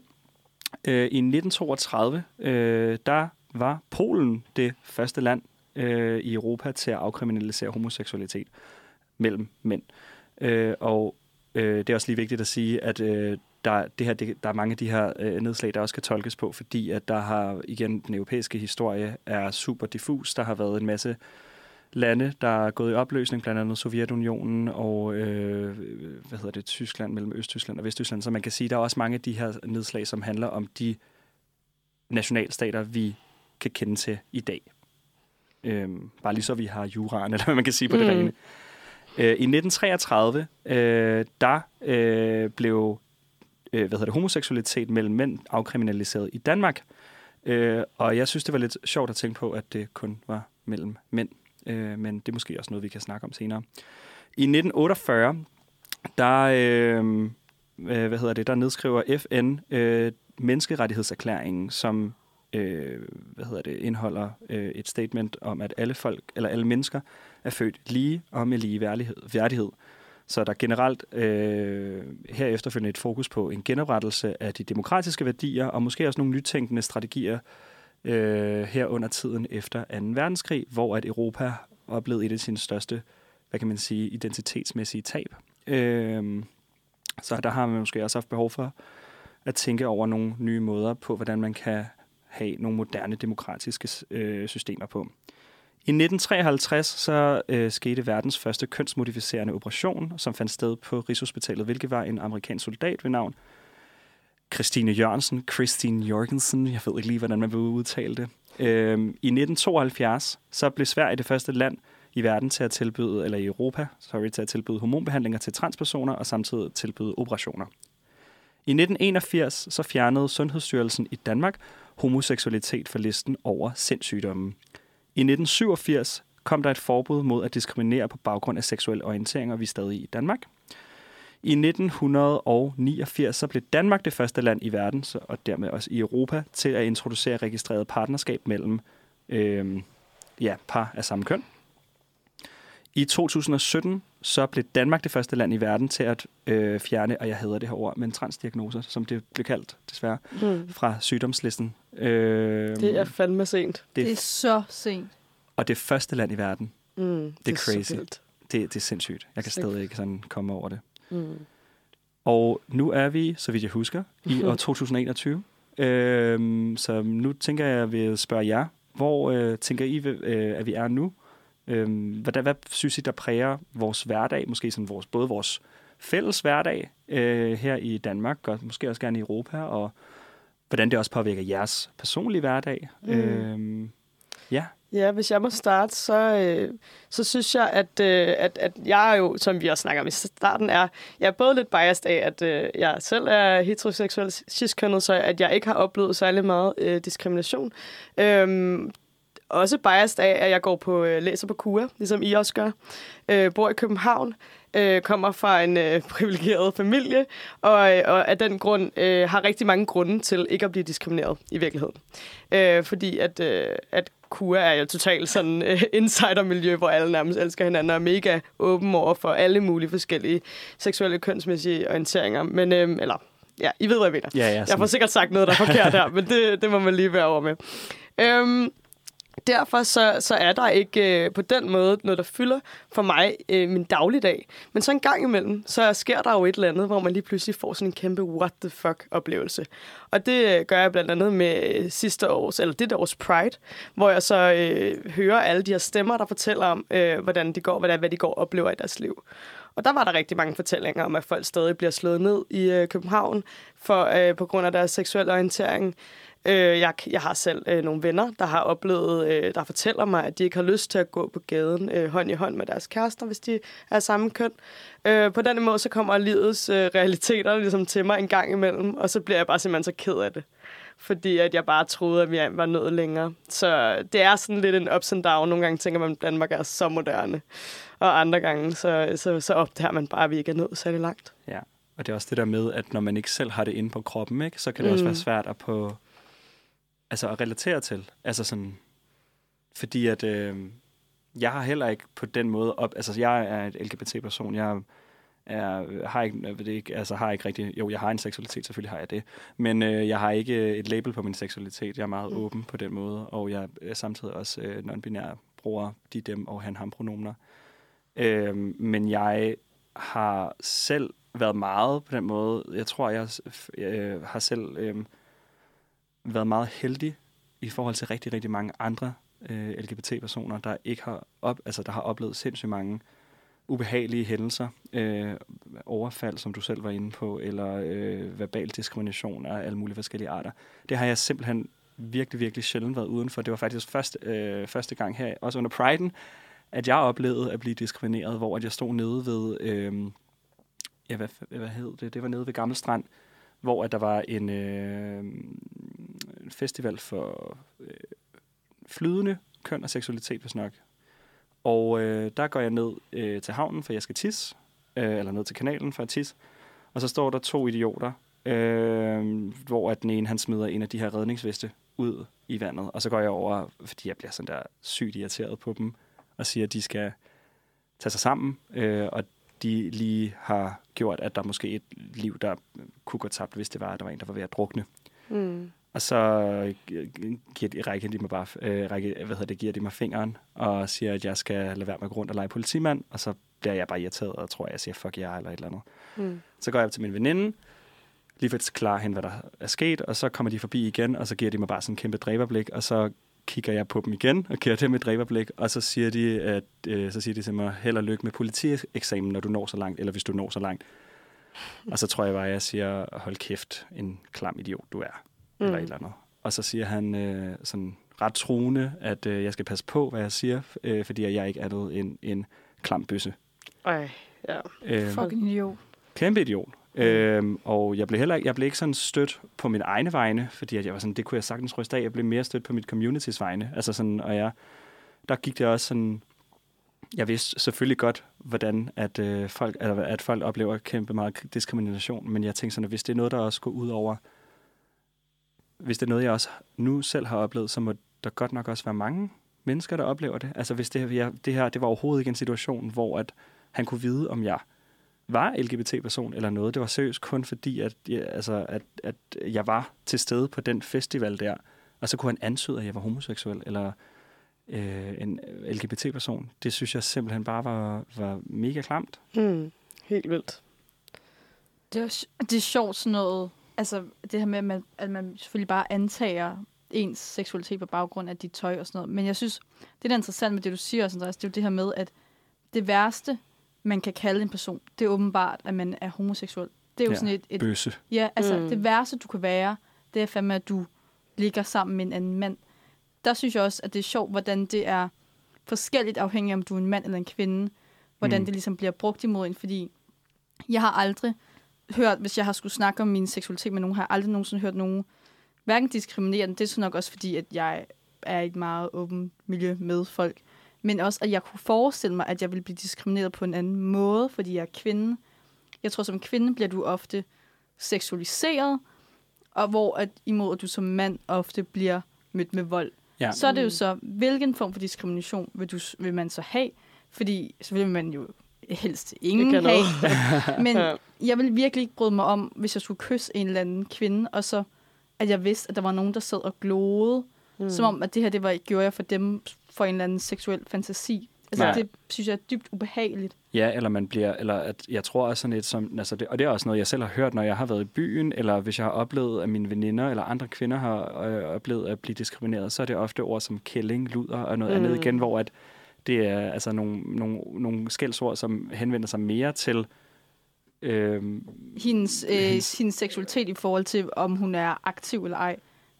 øh, i 1932, øh, der var Polen det første land øh, i Europa til at afkriminalisere homoseksualitet mellem mænd. Øh, og øh, det er også lige vigtigt at sige, at øh, der, det her, det, der er mange af de her øh, nedslag, der også kan tolkes på, fordi at der har, igen, den europæiske historie er super diffus. Der har været en masse lande, der er gået i opløsning, blandt andet Sovjetunionen og øh, hvad hedder det, Tyskland mellem Østtyskland og Vesttyskland. Så man kan sige, der er også mange af de her nedslag, som handler om de nationalstater, vi kan kende til i dag. Øhm, bare lige så vi har juraen, eller hvad man kan sige på det Mm. rene. Øh, I 1933, øh, der øh, blev øh, hvad hedder det, homoseksualitet mellem mænd afkriminaliseret i Danmark. Øh, og jeg synes, det var lidt sjovt at tænke på, at det kun var mellem mænd. Øh, men det er måske også noget, vi kan snakke om senere. I 1948, der, øh, øh, hvad hedder det, der nedskriver FN øh, menneskerettighedserklæringen, som øh, hvad hedder det, indeholder øh, et statement om, at alle folk eller alle mennesker er født lige og med lige værdighed. værdighed. Så der er generelt øh, her et fokus på en genoprettelse af de demokratiske værdier, og måske også nogle nytænkende strategier øh, her under tiden efter 2. verdenskrig, hvor at Europa oplevede et af sine største, hvad kan man sige, identitetsmæssige tab. Øh, så der har man måske også haft behov for at tænke over nogle nye måder på, hvordan man kan have nogle moderne demokratiske øh, systemer på. I 1953 så øh, skete verdens første kønsmodificerende operation, som fandt sted på Rigshospitalet, hvilket var en amerikansk soldat ved navn Christine Jørgensen, Christine Jorgensen, jeg ved ikke lige, hvordan man vil udtale det. Øhm, I 1972 så blev Sverige det første land i verden til at tilbyde, eller i Europa, sorry, til at tilbyde hormonbehandlinger til transpersoner og samtidig tilbyde operationer. I 1981 så fjernede Sundhedsstyrelsen i Danmark homoseksualitet fra listen over sindssygdomme. I 1987 kom der et forbud mod at diskriminere på baggrund af seksuel orientering, og vi er stadig i Danmark. I 1989 så blev Danmark det første land i verden, så, og dermed også i Europa, til at introducere registreret partnerskab mellem øh, ja, par af samme køn. I 2017 så blev Danmark det første land i verden til at øh, fjerne, og jeg hedder det her ord, men transdiagnoser, som det blev kaldt desværre, Mm. fra sygdomslisten. Øh, Det er fandme sent. det, Det er så sent. og det første land i verden. Mm. Det er så crazy. Det, det er sindssygt. Jeg kan stadig ikke sådan komme over det. Mm. Og nu er vi, så vidt jeg husker, i år 2021. Øhm, så nu tænker jeg, at jeg vil spørge jer, hvor øh, tænker I, øh, at vi er nu? Øhm, hvad, hvad synes I, der præger vores hverdag? Måske sådan vores, både vores fælles hverdag øh, her i Danmark, og måske også gerne i Europa, og hvordan det også påvirker jeres personlige hverdag. Mm. Øhm, ja, Ja, hvis jeg må starte, så, øh, så synes jeg, at, øh, at, at jeg er jo, som vi også snakker om i starten, er, jeg er både lidt biased af, at øh, jeg selv er heteroseksuel ciskønnet, så at jeg ikke har oplevet særlig meget øh, diskrimination. Øhm, også biased af, at jeg går på øh, læser på KUA, ligesom I også gør. Øh, bor i København, øh, kommer fra en øh, privilegeret familie, og, øh, og af den grund øh, har rigtig mange grunde til ikke at blive diskrimineret i virkeligheden. Øh, fordi at, øh, at KUA er jo totalt sådan øh, insidermiljø, hvor alle nærmest elsker hinanden og er mega åben over for alle mulige forskellige seksuelle kønsmæssige orienteringer. Men, øh, eller, ja, I ved, hvad jeg mener. ja, ja. Jeg får sikkert sagt noget, der er forkert her, men det, det må man lige være over med. Øhm, derfor så, så er der ikke øh, på den måde noget, der fylder for mig øh, min dagligdag. Men så en gang imellem, så sker der jo et eller andet, hvor man lige pludselig får sådan en kæmpe what the fuck oplevelse. Og det øh, gør jeg blandt andet med øh, sidste års, eller det års Pride, hvor jeg så øh, hører alle de her stemmer, der fortæller om, øh, hvordan de går, hvad, hvad de går og oplever i deres liv. Og der var der rigtig mange fortællinger om, at folk stadig bliver slået ned i øh, København for, øh, på grund af deres seksuelle orientering. Øh, jeg, jeg har selv øh, nogle venner, der har oplevet, øh, der fortæller mig, at de ikke har lyst til at gå på gaden øh, hånd i hånd med deres kærester, hvis de er samme køn. Øh, på den måde, så kommer livets øh, realiteter ligesom til mig en gang imellem, og så bliver jeg bare simpelthen så ked af det. Fordi at jeg bare troede, at vi var nået længere. Så det er sådan lidt en ups and down. Nogle gange tænker man, at Danmark er så moderne. Og andre gange, så, så, så opdager man bare, at vi ikke er nået særlig langt. Ja, og det er også det der med, at når man ikke selv har det inde på kroppen, ikke, så kan det mm. også være svært at på, altså at relatere til. Altså sådan, fordi at øh, jeg har heller ikke på den måde op, altså jeg er et LGBT-person, jeg er, har ikke, jeg ved det ikke, altså har ikke rigtig, jo, jeg har en seksualitet, selvfølgelig har jeg det, men øh, jeg har ikke et label på min seksualitet. Jeg er meget. Mm. åben på den måde, og jeg er samtidig også øh, non-binær, bruger de, dem og han, ham pronomener. Øh, men jeg har selv været meget på den måde. Jeg tror, jeg øh, har selv øh, været meget heldig i forhold til rigtig, rigtig mange andre øh, LGBT-personer, der ikke har op, altså der har oplevet sindssygt mange ubehagelige hændelser, øh, overfald, som du selv var inde på, eller øh, verbal diskrimination af alle mulige forskellige arter. Det har jeg simpelthen virkelig, virkelig sjældent været udenfor. Det var faktisk første, øh, første gang her, også under Pride'en, at jeg oplevede at blive diskrimineret, hvor at jeg stod nede ved, øh, ja, hvad, hvad hed det? Det var nede ved Gammel Strand, hvor at der var en, øh, en festival for øh, flydende køn og seksualitet, hvis nok. Og øh, der går jeg ned øh, til havnen, for jeg skal tisse, øh, eller ned til kanalen for at tisse. Og så står der to idioter, øh, hvor at den ene han smider en af de her redningsveste ud i vandet. Og så går jeg over, fordi jeg bliver sådan der sygt irriteret på dem, og siger, at de skal tage sig sammen. Øh, og de lige har gjort, at der måske et liv, der kunne gå tabt, hvis det var, at der var en, der var ved at drukne. Mm. Og så øh, giver de, rækker de mig bare, øh, række, hvad hedder det, giver de mig fingeren og siger, at jeg skal lade være med at gå rundt og lege politimand, og så bliver jeg bare irriteret og tror, at jeg siger fuck jer eller et eller andet. Mm. Så går jeg op til min veninde, lige for at klare hende, hvad der er sket, og så kommer de forbi igen, og så giver de mig bare sådan en kæmpe dræberblik, og så kigger jeg på dem igen og giver dem et dræberblik, og så siger de, at, øh, så siger de til mig, held og lykke med politieksamen, når du når så langt, eller hvis du når så langt. Og så tror jeg bare, at jeg siger, hold kæft, en klam idiot du er, mm. eller et eller andet. Og så siger han øh, sådan ret truende, at øh, jeg skal passe på, hvad jeg siger, øh, fordi jeg ikke er noget en, en klam bøsse. Ej, ja. Øh, Fucking idiot. kæmpe idiot. Mm. Øhm, og jeg blev heller ikke, jeg blev ikke sådan stødt på min egne vegne, fordi at jeg var sådan, det kunne jeg sagtens ryste af. Jeg blev mere stødt på mit communities vegne. Altså sådan, og jeg, der gik det også sådan, jeg vidste selvfølgelig godt, hvordan at, øh, folk, eller, at folk oplever kæmpe meget diskrimination, men jeg tænkte sådan, at hvis det er noget, der også går ud over, hvis det er noget, jeg også nu selv har oplevet, så må der godt nok også være mange mennesker, der oplever det. Altså hvis det, jeg, det her, det var overhovedet ikke en situation, hvor at han kunne vide, om jeg var LGBT-person eller noget. Det var seriøst kun fordi, at jeg, altså, at, at jeg var til stede på den festival der, og så kunne han antyde, at jeg var homoseksuel eller øh, en LGBT-person. Det synes jeg simpelthen bare var, var mega klamt. Mm. Helt vildt. Det er, det er sjovt sådan noget, altså det her med, at man, at man selvfølgelig bare antager ens seksualitet på baggrund af dit tøj og sådan noget. Men jeg synes, det der er interessant med det, du siger også, Andreas, det er jo det her med, at det værste, man kan kalde en person, det er åbenbart, at man er homoseksuel. Det er jo Ja, sådan et, et Bøsse. Ja, altså Mm. det værste, du kan være, det er fandme, at du ligger sammen med en anden mand. Der synes jeg også, at det er sjovt, hvordan det er forskelligt afhængigt, om du er en mand eller en kvinde. Hvordan mm. det ligesom bliver brugt imod en, fordi jeg har aldrig hørt, hvis jeg har skulle snakke om min seksualitet med nogen, har jeg aldrig nogensinde hørt nogen hverken diskriminere den. Det er så nok også, fordi at jeg er i et meget åbent miljø med folk. Men også, at jeg kunne forestille mig, at jeg ville blive diskrimineret på en anden måde, fordi jeg er kvinde. Jeg tror, som kvinde bliver du ofte seksualiseret, og hvor at imod at du som mand ofte bliver mødt med vold. Ja. Så er det jo Mm. så, hvilken form for diskrimination vil, du, vil man så have? Fordi så vil man jo helst ingen have. Men. Jeg vil virkelig ikke bryde mig om, hvis jeg skulle kysse en eller anden kvinde, og så at jeg vidste, at der var nogen, der sad og glodede, Mm. som om, at det her det var, gjorde jeg for dem for en eller anden seksuel fantasi. Altså, Nej. det synes jeg er dybt ubehageligt. Ja, eller man bliver, eller at jeg tror også sådan et som, altså det, og det er også noget, jeg selv har hørt, når jeg har været i byen, eller hvis jeg har oplevet, at mine veninder eller andre kvinder har øh, oplevet at blive diskrimineret, så er det ofte ord som kælling, luder og noget mm. andet igen, hvor at det er altså nogle, nogle, nogle skældsord, som henvender sig mere til øh, Hendes, øh, Hendes- hendes... seksualitet i forhold til, om hun er aktiv eller ej.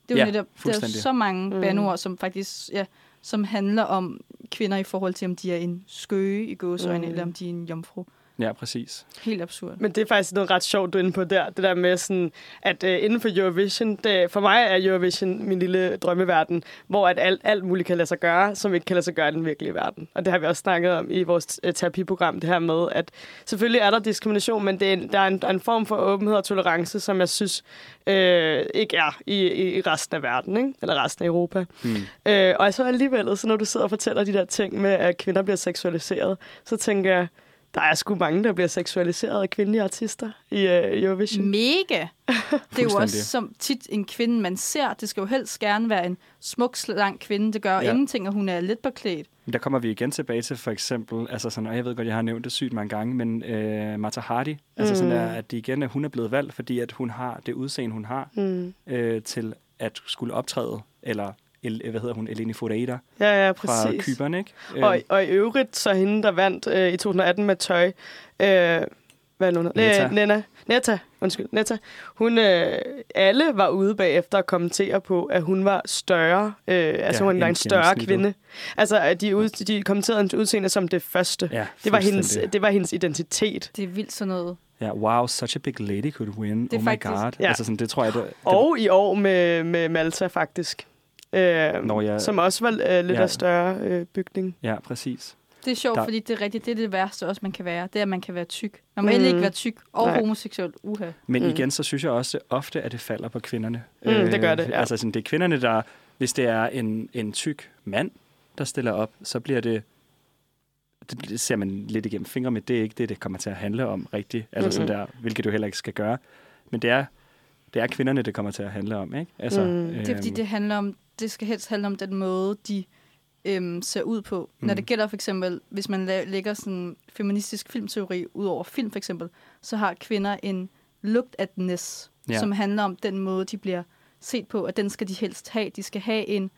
Det er jo Ja, netop, der er så mange Mm. mm. banord, som faktisk, ja, som handler om kvinder i forhold til, om de er en skøge i gåsøjne, Mm. mm. eller om de er en jomfru. Ja, præcis. Helt absurd. Men det er faktisk noget ret sjovt, du er inde på der. Det der med sådan, at øh, inden for Eurovision, det, for mig er Eurovision min lille drømmeverden, hvor at alt, alt muligt kan lade sig gøre, som ikke kan lade sig gøre i den virkelige verden. Og det har vi også snakket om i vores øh, terapiprogram, det her med, at selvfølgelig er der diskrimination, men det er en, der, er en, der er en form for åbenhed og tolerance, som jeg synes øh, ikke er i, i resten af verden, ikke? eller resten af Europa. Mm. Øh, og så alligevel, så når du sidder og fortæller de der ting med, at kvinder bliver seksualiseret, så tænker jeg, der er sgu mange, der bliver seksualiseret af kvindelige artister i øh, Eurovision. Mega! Det er jo også som tit en kvinde, man ser. Det skal jo helst gerne være en smuk, slank kvinde. Det gør Ja. ingenting, at hun er lidt beklædt. Der kommer vi igen tilbage til for eksempel, altså sådan, og jeg ved godt, jeg har nævnt det sygt mange gange, men øh, Mata Hardy, altså sådan Mm. er, at det igen er, hun er blevet valgt, fordi at hun har det udseende, hun har, Mm. øh, til at skulle optræde, eller El, hvad hedder hun, Eleni Foureira Ja, ja, fra præcis. Kyberen, ikke? Og, og i øvrigt, så hende, der vandt øh, i 2018 med tøj, øh, hvad er hun? Netta. Øh, Netta. Netta, undskyld, Netta. Hun, øh, alle var ude bagefter at kommentere på, at hun var større, øh, altså Ja, hun var en større kvinde. Altså, at de, ud, de kommenterede hendes udseende som det første. ja, Det var, hendes, det var hendes identitet. Det er vildt sådan noget. Ja, wow, such a big lady could win. Det oh my faktisk- god. Ja. Altså sådan, det tror jeg, det, det Og i år med, med Malta, faktisk. Øh, Når jeg- Som også var øh, lidt Ja. af større øh, bygning. Ja, præcis. Det er sjovt, Der- fordi det er rigtigt. Det er det værste også, man kan være. Det er, at man kan være tyk. Man må Mm. mm. ikke være tyk og Nej. homoseksuel. Uha. Men Mm. mm. igen, så synes jeg også ofte, at det falder på kvinderne. Øh, Mm, det gør det, ja. Altså sådan, det er kvinderne, der, hvis det er en, en tyk mand, der stiller op, så bliver det det, ser man lidt igennem fingre med. Det er ikke det, det kommer til at handle om rigtigt. Altså Mhm. sådan der, hvilket du heller ikke skal gøre. Men det er, det er kvinderne, det kommer til at handle om, ikke? Altså, Mm. øhm, Det er fordi, det handler om, det skal helst handle om den måde, de øhm, ser ud på. Mm. Når det gælder for eksempel, hvis man la- lægger sådan feministisk filmteori ud over film for eksempel, så har kvinder en looked atness, Ja. ja. som handler om den måde, de bliver set på, og den skal de helst have. De skal have en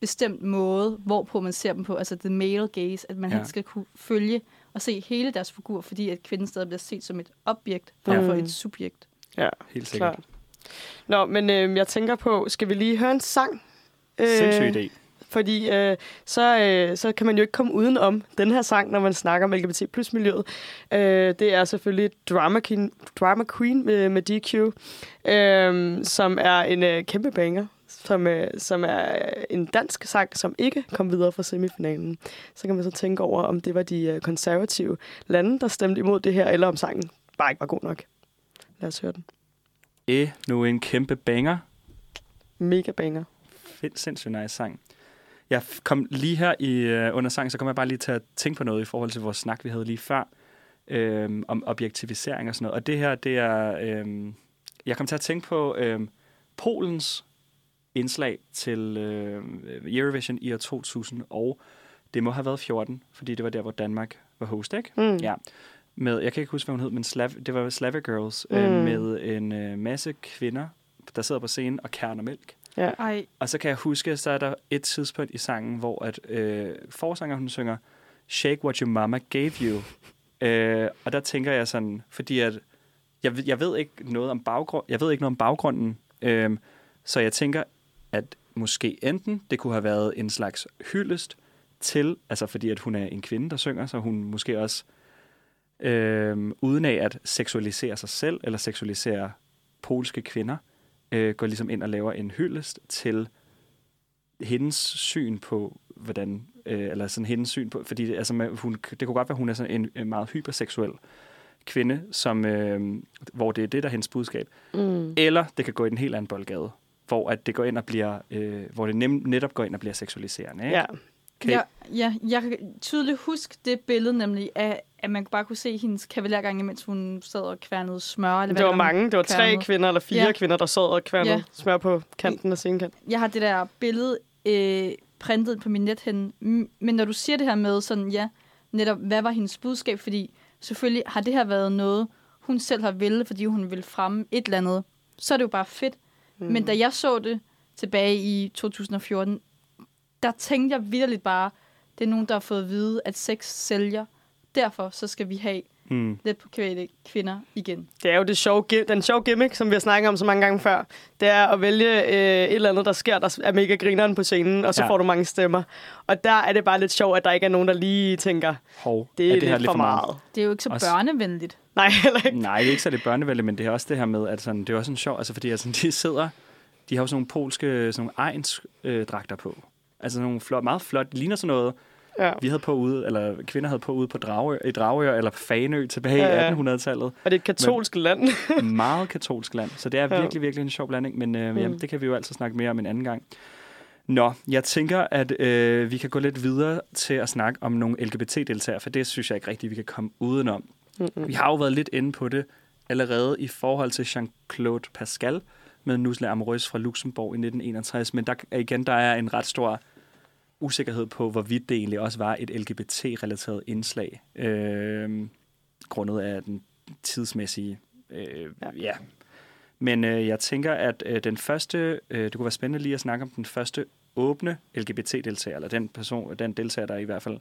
bestemt måde, hvorpå man ser dem på, altså the male gaze, at man Ja. helst skal kunne følge og se hele deres figur, fordi at kvinden stadig bliver set som et objekt, frem for et subjekt. Ja, helt sikkert. klart. Nå, men øh, jeg tænker på, skal vi lige høre en sang? Sindssyg idé. Fordi øh, så, øh, så kan man jo ikke komme uden om den her sang, når man snakker om LGBT plus miljøet. Øh, det er selvfølgelig Drama Queen, Drama Queen med, med DQ, øh, som er en øh, kæmpe banger, som, øh, som er en dansk sang, som ikke kom videre fra semifinalen. Så kan man så tænke over, om det var de øh, konservative lande, der stemte imod det her, eller om sangen bare ikke var god nok. Lad os høre den. E, nu en kæmpe banger. Mega banger. Sindssygt nice sang. Jeg kom lige her i øh, under sang, så kom jeg bare lige til at tænke på noget i forhold til vores snak, vi havde lige før, øh, om objektivisering og sådan noget. Og det her, det er... Øh, jeg kom til at tænke på øh, Polens indslag til øh, Eurovision i år 2000, og det må have været 14, fordi det var der, hvor Danmark var host, ikke? Mm. Ja. Med, jeg kan ikke huske, hvad hun hed, men Slav, det var Slavic Girls, Mm. øh, med en øh, masse kvinder, der sidder på scenen og kerner mælk. Ej, Og så kan jeg huske, så er der et tidspunkt i sangen, hvor at øh, forsangeren hun synger Shake what your mama gave you. øh, og der tænker jeg sådan, fordi at jeg, ved- jeg ved ikke noget om baggrund, jeg ved ikke noget om baggrunden, øh, så jeg tænker, at måske enten det kunne have været en slags hyldest til, altså fordi at hun er en kvinde, der synger, så hun måske også øh, uden af at seksualisere sig selv, eller seksualisere polske kvinder, øh, går ligesom ind og laver en hyldest til hendes syn på, hvordan, øh, eller sådan hendes syn på, fordi det, altså, hun, det kunne godt være, hun er sådan en, en meget hyperseksuel kvinde, som, øh, hvor det er det, der er hendes budskab. Mm. Eller det kan gå i en helt anden boldgade, hvor at det går ind og bliver, øh, hvor det nem, netop går ind og bliver seksualiserende. Ikke? Ja. Kan I- Ja, ja, jeg kan tydeligt huske det billede nemlig af, at man bare kunne se hendes kavalergange, mens hun sad og kværnede smør. Eller Det var mange. Det var tre kværnet. kvinder eller fire Ja. kvinder, der sad og kværnede Ja. smør på kanten af scenekanten. Jeg har det der billede øh, printet på min nethænde. Men når du siger det her med sådan, ja, netop, hvad var hendes budskab? Fordi selvfølgelig har det her været noget, hun selv har ville, fordi hun ville fremme et eller andet. Så er det jo bare fedt. Mm. Men da jeg så det tilbage i 2014, der tænkte jeg virkelig bare, det er nogen, der har fået at vide, at sex sælger. Derfor så skal vi have Mm. lidt på kvæle kvinder igen. Det er jo det sjove, den sjove gimmick, som vi har snakket om så mange gange før. Det er at vælge øh, et eller andet, der sker, der er mega grineren på scenen, og så Ja. får du mange stemmer. Og der er det bare lidt sjovt, at der ikke er nogen, der lige tænker, Hov, det er, det det her lidt for meget. Det er jo ikke så Også- børnevenligt. Nej, heller ikke. Nej, det er ikke så det er børnevenligt, men det er også det her med, at sådan, det er også en sjov, altså fordi altså, de sidder, de har jo sådan nogle polske, sådan nogle ejens øh, dragter på. Altså nogle flot, meget flot, det ligner sådan noget, Ja. vi havde på ude, eller kvinder havde på ude på Dragør, i Dragør eller Fanø tilbage Ja, i ja. 1800-tallet. Og det er et katolsk land. Meget katolsk land, så det er Ja. virkelig, virkelig en sjov blanding, men øh, Mm. jamen, det kan vi jo altid snakke mere om en anden gang. Nå, jeg tænker, at øh, vi kan gå lidt videre til at snakke om nogle LGBT-deltagere, for det synes jeg ikke rigtigt, vi kan komme udenom. Mm-mm. Vi har jo været lidt inde på det allerede i forhold til Jean-Claude Pascal med Nusle Amoureuse fra Luxembourg i 1961, men der er igen, der er en ret stor usikkerhed på, hvorvidt det egentlig også var et LGBT-relateret indslag, øh, grundet af den tidsmæssige, øh, ja. ja. Men øh, jeg tænker, at øh, den første, øh, det kunne være spændende lige at snakke om den første åbne LGBT-deltager, eller den person, den deltager, der i hvert fald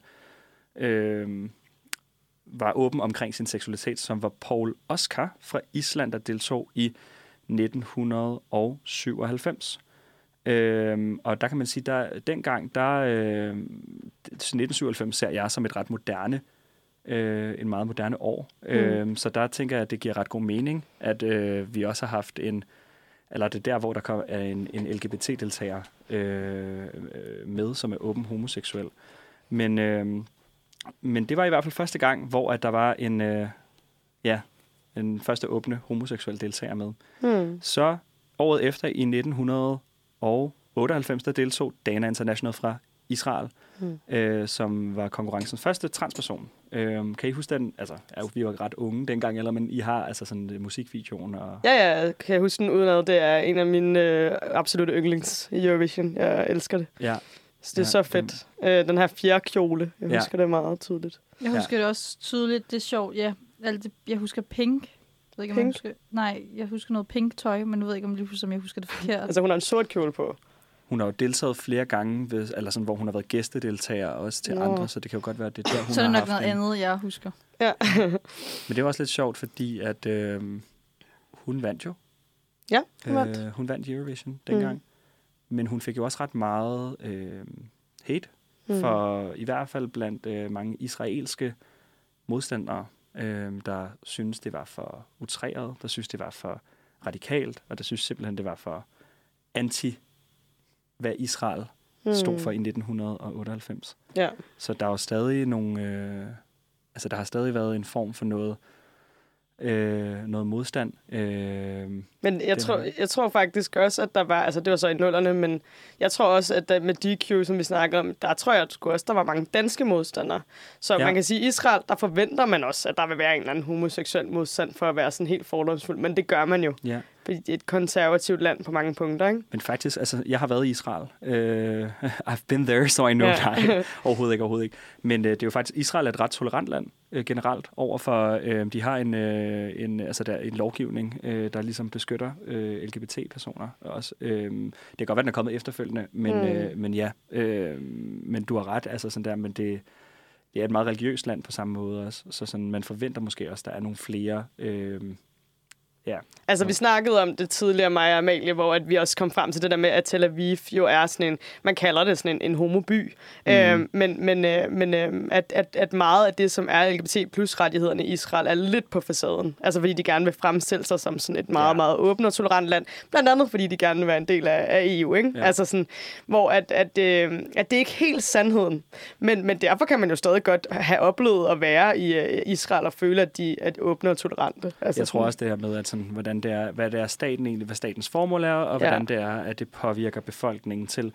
øh, var åben omkring sin seksualitet, som var Paul Oscar fra Island, der deltog i 1997. Øhm, og der kan man sige, der dengang, der øh, 1997 ser jeg som et ret moderne, øh, en meget moderne år. Mm. Øhm, så der tænker jeg, at det giver ret god mening, at øh, vi også har haft en, eller det er der, hvor der kom, er en, en LGBT-deltager øh, med, som er åben homoseksuel. Men, øh, men det var i hvert fald første gang, hvor at der var en, øh, ja, en første åbne homoseksuel deltager med. Hmm. Så året efter i 1998, der deltog Dana International fra Israel, Mm. øh, som var konkurrencens første transperson. Øh, kan I huske den? Altså, ja, vi var ret unge dengang, eller, men I har altså sådan musikvideoen og... Ja, ja, kan jeg huske den udenad. Det er en af mine øh, absolutte yndlings i Eurovision. Jeg elsker det. Ja, Så det er Ja, så fedt. Øh, den her fjerde kjole, jeg Ja. husker det meget tydeligt. Jeg Ja. husker det også tydeligt. Det er sjovt, ja. Alt det, jeg husker pink. Jeg ved ikke, om jeg Pink? husker, nej, jeg husker noget pink tøj, men jeg ved ikke, om, lige pludselig, om jeg husker det forkert. Altså, hun har en sort kjole på. hun har jo deltaget flere gange, ved, eller sådan, hvor hun har været gæstedeltager også til Nå. andre, så det kan jo godt være, det er der, hun så er det nok noget en- andet, jeg husker. Ja. Men det var også lidt sjovt, fordi at øh, hun vandt jo. ja, hun vandt. Øh, hun vandt Eurovision dengang. Mm. Men hun fik jo også ret meget øh, hate, mm. for i hvert fald blandt øh, mange israelske modstandere, øh, der synes det var for utræret, der synes det var for radikalt, og der synes simpelthen, det var for anti, hvad Israel Mm. stod for i 1998. Ja. Så der er jo stadig nogle... Øh, altså, der har stadig været en form for noget, øh, noget modstand. Øh, Men jeg tror, her. jeg tror faktisk også, at der var, altså det var så i nullerne, men jeg tror også, at der, med DQ, som vi snakker om, der tror jeg også, der var mange danske modstandere. Så ja. man kan sige, at Israel, der forventer man også, at der vil være en eller anden homoseksuel modstand for at være sådan helt fordomsfuld, men det gør man jo, ja. Et konservativt land på mange punkter, ikke? Men faktisk, altså, jeg har været i Israel. Øh, I've been there, so I know. Ja. Nej, overhovedet ikke, overhovedet ikke. Men øh, det er jo faktisk, Israel er et ret tolerant land øh, generelt overfor, øh, de har en, øh, en, altså der, er en lovgivning, øh, der ligesom beskytter øh, LGBT-personer også. Øh, det kan godt være, den er kommet efterfølgende, men, Mm. øh, men ja, øh, men du har ret, altså sådan der, men det, det er et meget religiøst land på samme måde også, så sådan, man forventer måske også, at der er nogle flere, øh, ja, Altså, vi snakkede om det tidligere, mig og Amalie, hvor at vi også kom frem til det der med, at Tel Aviv jo er sådan en, man kalder det sådan en, en homoby. Mm. Øh, men men, øh, men øh, at, at, at meget af det, som er LGBT plus rettighederne i Israel, er lidt på facaden. Altså, fordi de gerne vil fremstille sig som sådan et meget, Ja. meget åbent og tolerant land. Blandt andet, fordi de gerne vil være en del af, af EU, ikke? Ja. Altså sådan, hvor at, at, øh, at det ikke er helt sandheden. Men, men derfor kan man jo stadig godt have oplevet at være i øh, Israel og føle, at de er åbne og tolerante. Altså Jeg tror sådan- også det her med, at sådan, hvordan det er, hvad det er staten egentlig, hvad statens formål er, og Ja. hvordan det er, at det påvirker befolkningen til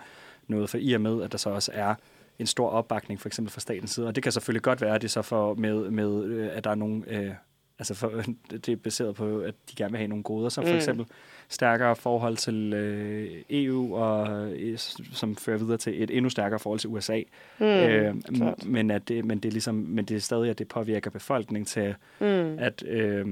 noget. For i og med, at der så også er en stor opbakning, for eksempel fra statens side. Og det kan selvfølgelig godt være, at det så for med, med øh, at der er nogle... Øh, altså for, det er baseret på, at de gerne vil have nogle goder, som for Mm. eksempel stærkere forhold til øh, EU, og øh, som fører videre til et endnu stærkere forhold til USA. Mm, øh, klart. men, at det, men, det er ligesom, men det er stadig, at det påvirker befolkningen til Mm. at, øh,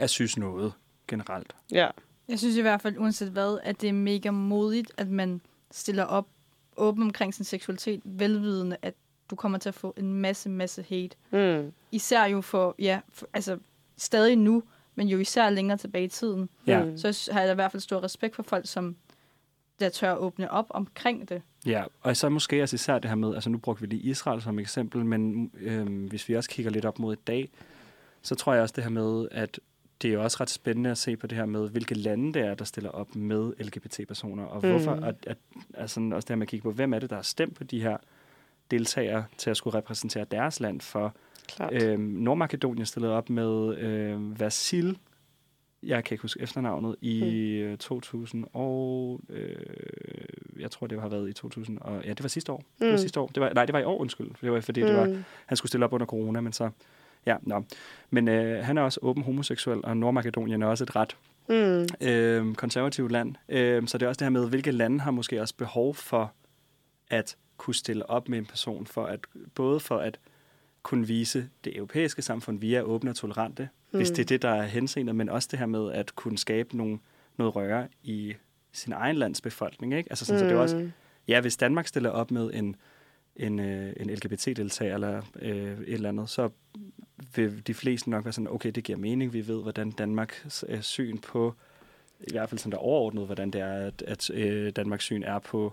at synes noget generelt. Ja. Jeg synes i hvert fald, uanset hvad, at det er mega modigt, at man stiller op åben omkring sin seksualitet, velvidende, at du kommer til at få en masse, masse hate. Mm. Især jo for, ja, for, altså stadig nu, men jo især længere tilbage i tiden. Ja. Mm. Så har jeg i hvert fald stor respekt for folk, som der tør at åbne op omkring det. Ja, og så måske også især det her med, altså nu brugte vi lige Israel som eksempel, men øh, hvis vi også kigger lidt op mod i dag, så tror jeg også det her med, at det er jo også ret spændende at se på det her med, hvilke lande det er, der stiller op med LGBT-personer, og Mm. hvorfor, at, at, altså også det her med at kigge på, hvem er det, der har stemt på de her deltagere til at skulle repræsentere deres land for. Klart. Øhm, Nordmakedonien stillede op med øh, Vasil, jeg kan ikke huske efternavnet, i mm. 2000 og øh, jeg tror, det har været i 2000 og ja, det var sidste år. Mm. Det var Mm. sidste år. Det var, nej, det var i år, undskyld. Det var fordi, mm. det var, Mm. han skulle stille op under corona, men så, ja, nå. Men øh, han er også åben homoseksuel, og Nordmakedonien er også et ret Mm. øh, konservativt land. Øh, så det er også det her med, hvilke lande har måske også behov for at kunne stille op med en person, for at, både for at kunne vise det europæiske samfund, vi er åbne og tolerante, mm. hvis det er det, der er henseendet, men også det her med at kunne skabe nogle, noget røre i sin egen lands befolkning. Ikke? Altså sådan, så det er også, Mm. ja, hvis Danmark stiller op med en, en, øh, en LGBT-deltager eller øh, et eller andet, så vil de fleste nok være sådan, okay, det giver mening, vi ved, hvordan Danmarks øh, syn på, i hvert fald sådan der overordnet, hvordan det er, at, at øh, Danmarks syn er på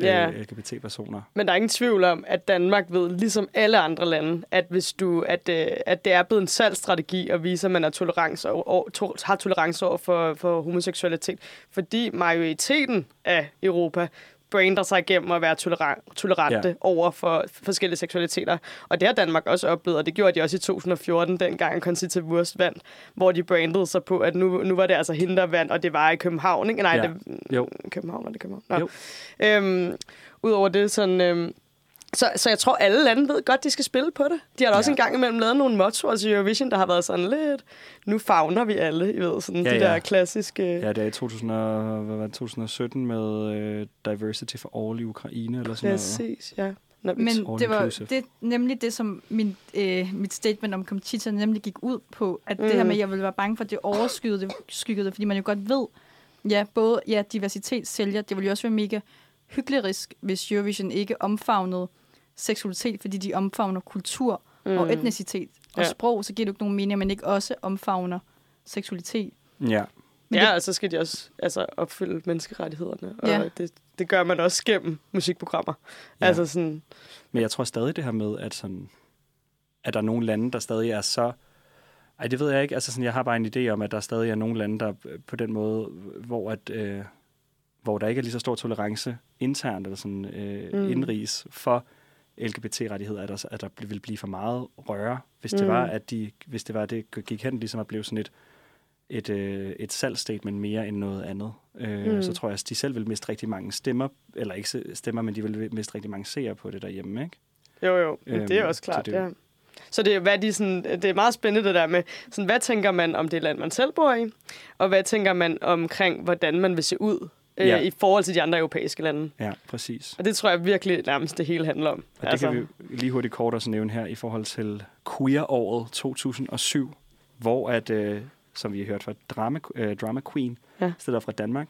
øh, Ja. LGBT-personer. Men der er ingen tvivl om, at Danmark ved, ligesom alle andre lande, at hvis du, at, øh, at det er blevet en salgsstrategi at vise, at man er tolerance over, over, to, har tolerance over for, for homoseksualitet. Fordi majoriteten af Europa brander sig igennem at være tolerant, tolerante Ja. ja. over for forskellige seksualiteter. Og det har Danmark også oplevet, og det gjorde de også i 2014, dengang Conchita Wurst vandt, hvor de brandede sig på, at nu, nu var det altså hende, der vandt, og det var i København, ikke? Nej, Ja. det, Jo. København, var det København? Nå. Jo. Øhm, Udover det, sådan... Øhm, så, så jeg tror, alle lande ved godt, de skal spille på det. De har da også Ja. en gang imellem lavet nogle mottoer til Eurovision, der har været sådan lidt... Nu fagner vi alle, I ved, sådan Ja, de ja. der klassiske... Ja, det er i 2000, og- hvad var det, 2017 med uh, Diversity for All i Ukraine, eller sådan noget. Præcis, ja. Nå, Men det var det, nemlig det, som min, øh, mit statement om Conchita nemlig gik ud på, at mm. det Mm. her med, at jeg ville være bange for, at det overskyggede det, skyggede det, fordi man jo godt ved, ja, både ja, diversitet sælger, det ville jo også være mega hyklerisk, hvis Eurovision ikke omfavnede seksualitet, fordi de omfavner kultur mm. og etnicitet og Ja. sprog, så giver det jo ikke nogen mening, at man ikke også omfavner seksualitet. Ja, Men ja, det- og så skal de også altså, opfylde menneskerettighederne. Ja. Og det, det gør man også gennem musikprogrammer. Ja. Ja. Altså sådan... men jeg tror stadig det her med, at, sådan, at der er nogle lande, der stadig er så... Ej, det ved jeg ikke. Altså, sådan, jeg har bare en idé om, at der stadig er nogle lande, der øh, på den måde, hvor, at, øh, hvor der ikke er lige så stor tolerance internt eller sådan, øh, mm. Indrigs for LGBT-rettigheder, at der, at der vil blive for meget røre, hvis det Mm. var, at de, hvis det var, det gik hen ligesom at blive sådan et, et, øh, et salgsstatement mere end noget andet. Øh, mm. Så tror jeg, at de selv vil miste rigtig mange stemmer, eller ikke stemmer, men de vil miste rigtig mange seere på det derhjemme, ikke? Jo, jo. Øhm, det er også så klart, det- det... ja. Så det, er, hvad de sådan, det er meget spændende det der med, sådan, hvad tænker man om det land, man selv bor i? Og hvad tænker man omkring, hvordan man vil se ud øh, Ja. i forhold til de andre europæiske lande? Ja, præcis. Og det tror jeg virkelig nærmest det hele handler om. Og det altså. kan vi lige hurtigt kort også nævne her i forhold til queer-året 2007, hvor at, øh, som vi har hørt fra Drama, øh, Drama Queen, ja. Op fra Danmark,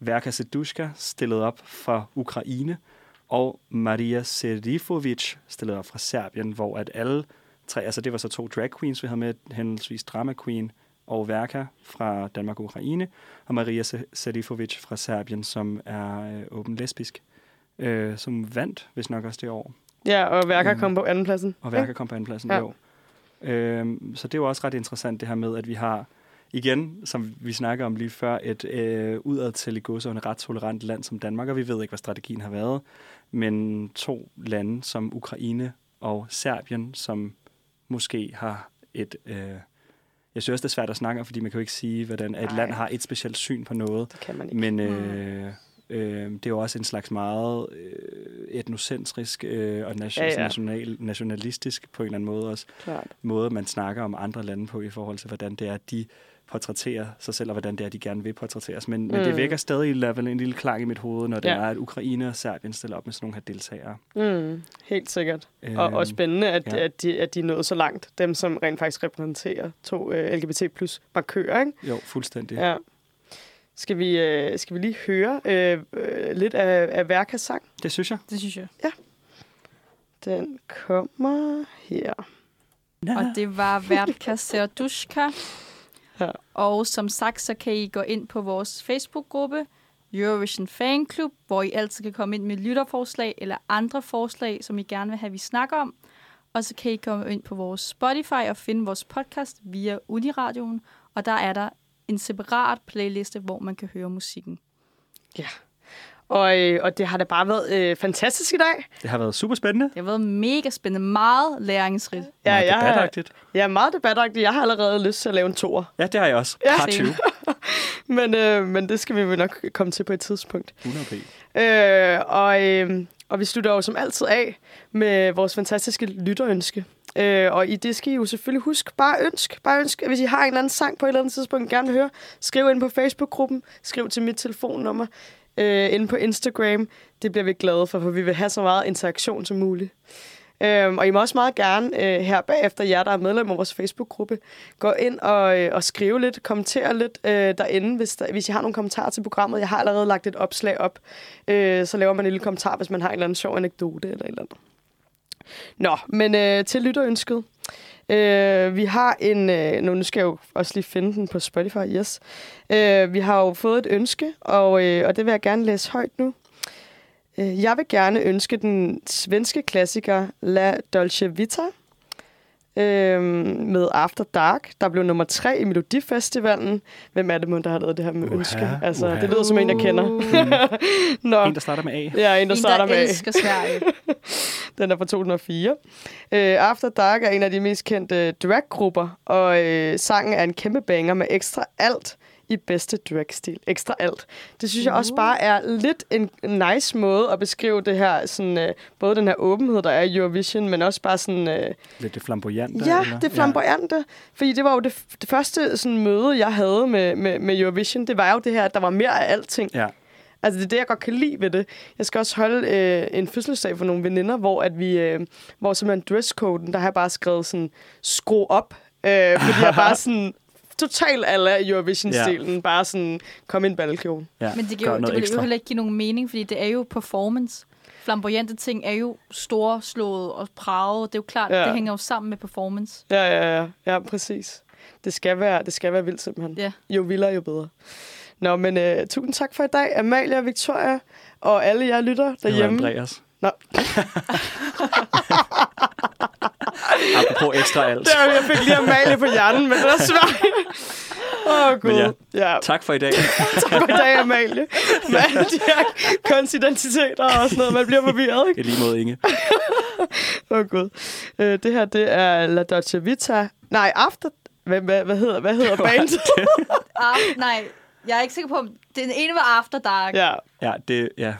Verka Sedushka stillede op fra Ukraine, og Maria Serifovic stillede op fra Serbien, hvor at alle tre, altså det var så to drag queens, vi havde med, henholdsvis Drama Queen og Verka fra Danmark og Ukraine, og Maria Serifovic fra Serbien, som er øh, åben lesbisk, øh, som vandt, hvis nok også det år. Ja, og Værker Mm. kom på andenpladsen. Og Værker kom på andenpladsen, ja. Ja. jo. Øhm, så det er jo også ret interessant, det her med, at vi har, igen, som vi snakker om lige før, et øh, udad til i gåsøjne ret tolerant land som Danmark, og vi ved ikke, hvad strategien har været, men to lande som Ukraine og Serbien, som måske har et... Øh, jeg synes også, det er svært at snakke om, fordi man kan jo ikke sige, hvordan et Nej. land har et specielt syn på noget. Det kan man ikke. Men øh, øh, det er jo også en slags meget øh, etnocentrisk øh, og nation- Ja, ja. national, nationalistisk på en eller anden måde også Klart. måde, man snakker om andre lande på i forhold til, hvordan det er, de portrætterer sig selv, og hvordan det er, de gerne vil portrætteres. Men, mm. men det Mm. vækker stadig i level en lille klang i mit hoved, når det Ja. er, at Ukraine og Serbien stiller op med sådan nogle her deltagere. Mm, helt sikkert. Øhm, Og, og spændende, at, ja. ja. at, de, at de er nået så langt. Dem, som rent faktisk repræsenterer to uh, LGBT plus markører, ikke? Jo, fuldstændig. Ja. Skal vi, øh, skal vi lige høre øh, øh, lidt af, af Værkas sang? Det synes jeg. Det synes jeg. Den kommer her. Og det var Vertka Serdushka. Ja. Og som sagt, så kan I gå ind på vores Facebook-gruppe, Eurovision Fan Club, hvor I altid kan komme ind med lytterforslag eller andre forslag, som I gerne vil have, vi snakker om. Og så kan I komme ind på vores Spotify og finde vores podcast via Uniradioen. Og der er der en separat playliste, hvor man kan høre musikken. Og, øh, og det har da bare været øh, fantastisk i dag. Det har været super spændende. Det har været mega spændende, meget læringsrigt. Ja, Meget jeg, har, debatagtigt. jeg er meget debatagtig. Jeg har allerede lyst til at lave en toer. Ja, det har jeg også. Ja. Part 20. Men, øh, men det skal vi vel nok komme til på et tidspunkt. 100 p. Øh, og, øh, og vi slutter jo som altid af med vores fantastiske lytterønske. Øh, og i det skal I jo selvfølgelig huske, bare ønsk. Bare ønsk, hvis I har en eller anden sang på et eller andet tidspunkt, gerne vil høre, skriv ind på Facebook-gruppen, skriv til mit telefonnummer, øh, ind på Instagram. Det bliver vi glade for, for vi vil have så meget interaktion som muligt. Øhm, og I må også meget gerne øh, her bagefter, jer der er medlem af vores Facebook-gruppe, gå ind og, øh, og skrive lidt, kommentere lidt øh, derinde, hvis, der, hvis I har nogle kommentarer til programmet. Jeg har allerede lagt et opslag op, øh, så laver man en lille kommentar, hvis man har en eller anden sjov anekdote eller et eller andet. Nå, men øh, til lytterønsket. Øh, vi har en... Øh, nu skal jeg jo også lige finde den på Spotify, yes. Øh, vi har jo fået et ønske, og, øh, og det vil jeg gerne læse højt nu. Øh, Jeg vil gerne ønske den svenske klassiker La Dolce Vita øh, med After Dark, der blev nummer tre i Melodifestivalen. Hvem er det, mon, der har lavet det her med Uha, ønske? Altså, uha. det lyder som en, jeg kender. Nå, En, der starter med A. ja, en, der en, starter der med A. elsker Sverige. Den er fra 2004. Øh, After Dark er en af de mest kendte draggrupper, og øh, sangen er en kæmpe banger med ekstra alt i bedste dragstil. Ekstra alt. Det synes jeg også bare er lidt en nice måde at beskrive det her, sådan, øh, både den her åbenhed, der er i Eurovision, men også bare sådan... Øh, Lidt det flamboyante. Ja, eller? det flamboyante. Ja. Fordi det var jo det, det første sådan, møde, jeg havde med, med, med Eurovision. Det var jo det her, at der var mere af alting. Ja. Altså, det er det, jeg godt kan lide ved det. Jeg skal også holde øh, en fødselsdag for nogle veninder, hvor, at vi, øh, hvor simpelthen dresscoden, der har jeg bare skrevet sådan, skru op. Øh, fordi jeg bare sådan, totalt alle Eurovision-stilen. Ja. Bare sådan, kom i en balkjole. ja. Men det, giver, det noget vil ekstra. jo heller ikke give nogen mening, fordi det er jo performance. Flamboyante ting er jo storslået og praget. Det er jo klart, Ja. det hænger jo sammen med performance. Ja, ja, ja. Ja, præcis. Det skal være, det skal være vildt simpelthen. Ja. Jo vildere, jo bedre. Nå, men øh, tusind tak for i dag, Amalie og Victoria, og alle jer lytter Det var derhjemme. Andreas. Nå. Apropos ekstra alt. Der, jeg fik lige Amalie på hjernen, men det er svært. Åh, oh, gud. Men ja. ja. Tak for i dag. Tak for i dag, Amalie. Med alle de her konsidentiteter og sådan noget. Man bliver forvirret, ikke? I lige måde, Inge. Åh, oh, gud. Øh, det her, det er La Dolce Vita. Nej, After... Hvad, hvad, hvad hedder, hvad hedder bandet? Ah, nej, jeg er ikke sikker på, om den ene var After Dark. ja, Ja, det, ja.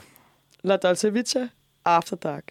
La Dolce Vita, After Dark.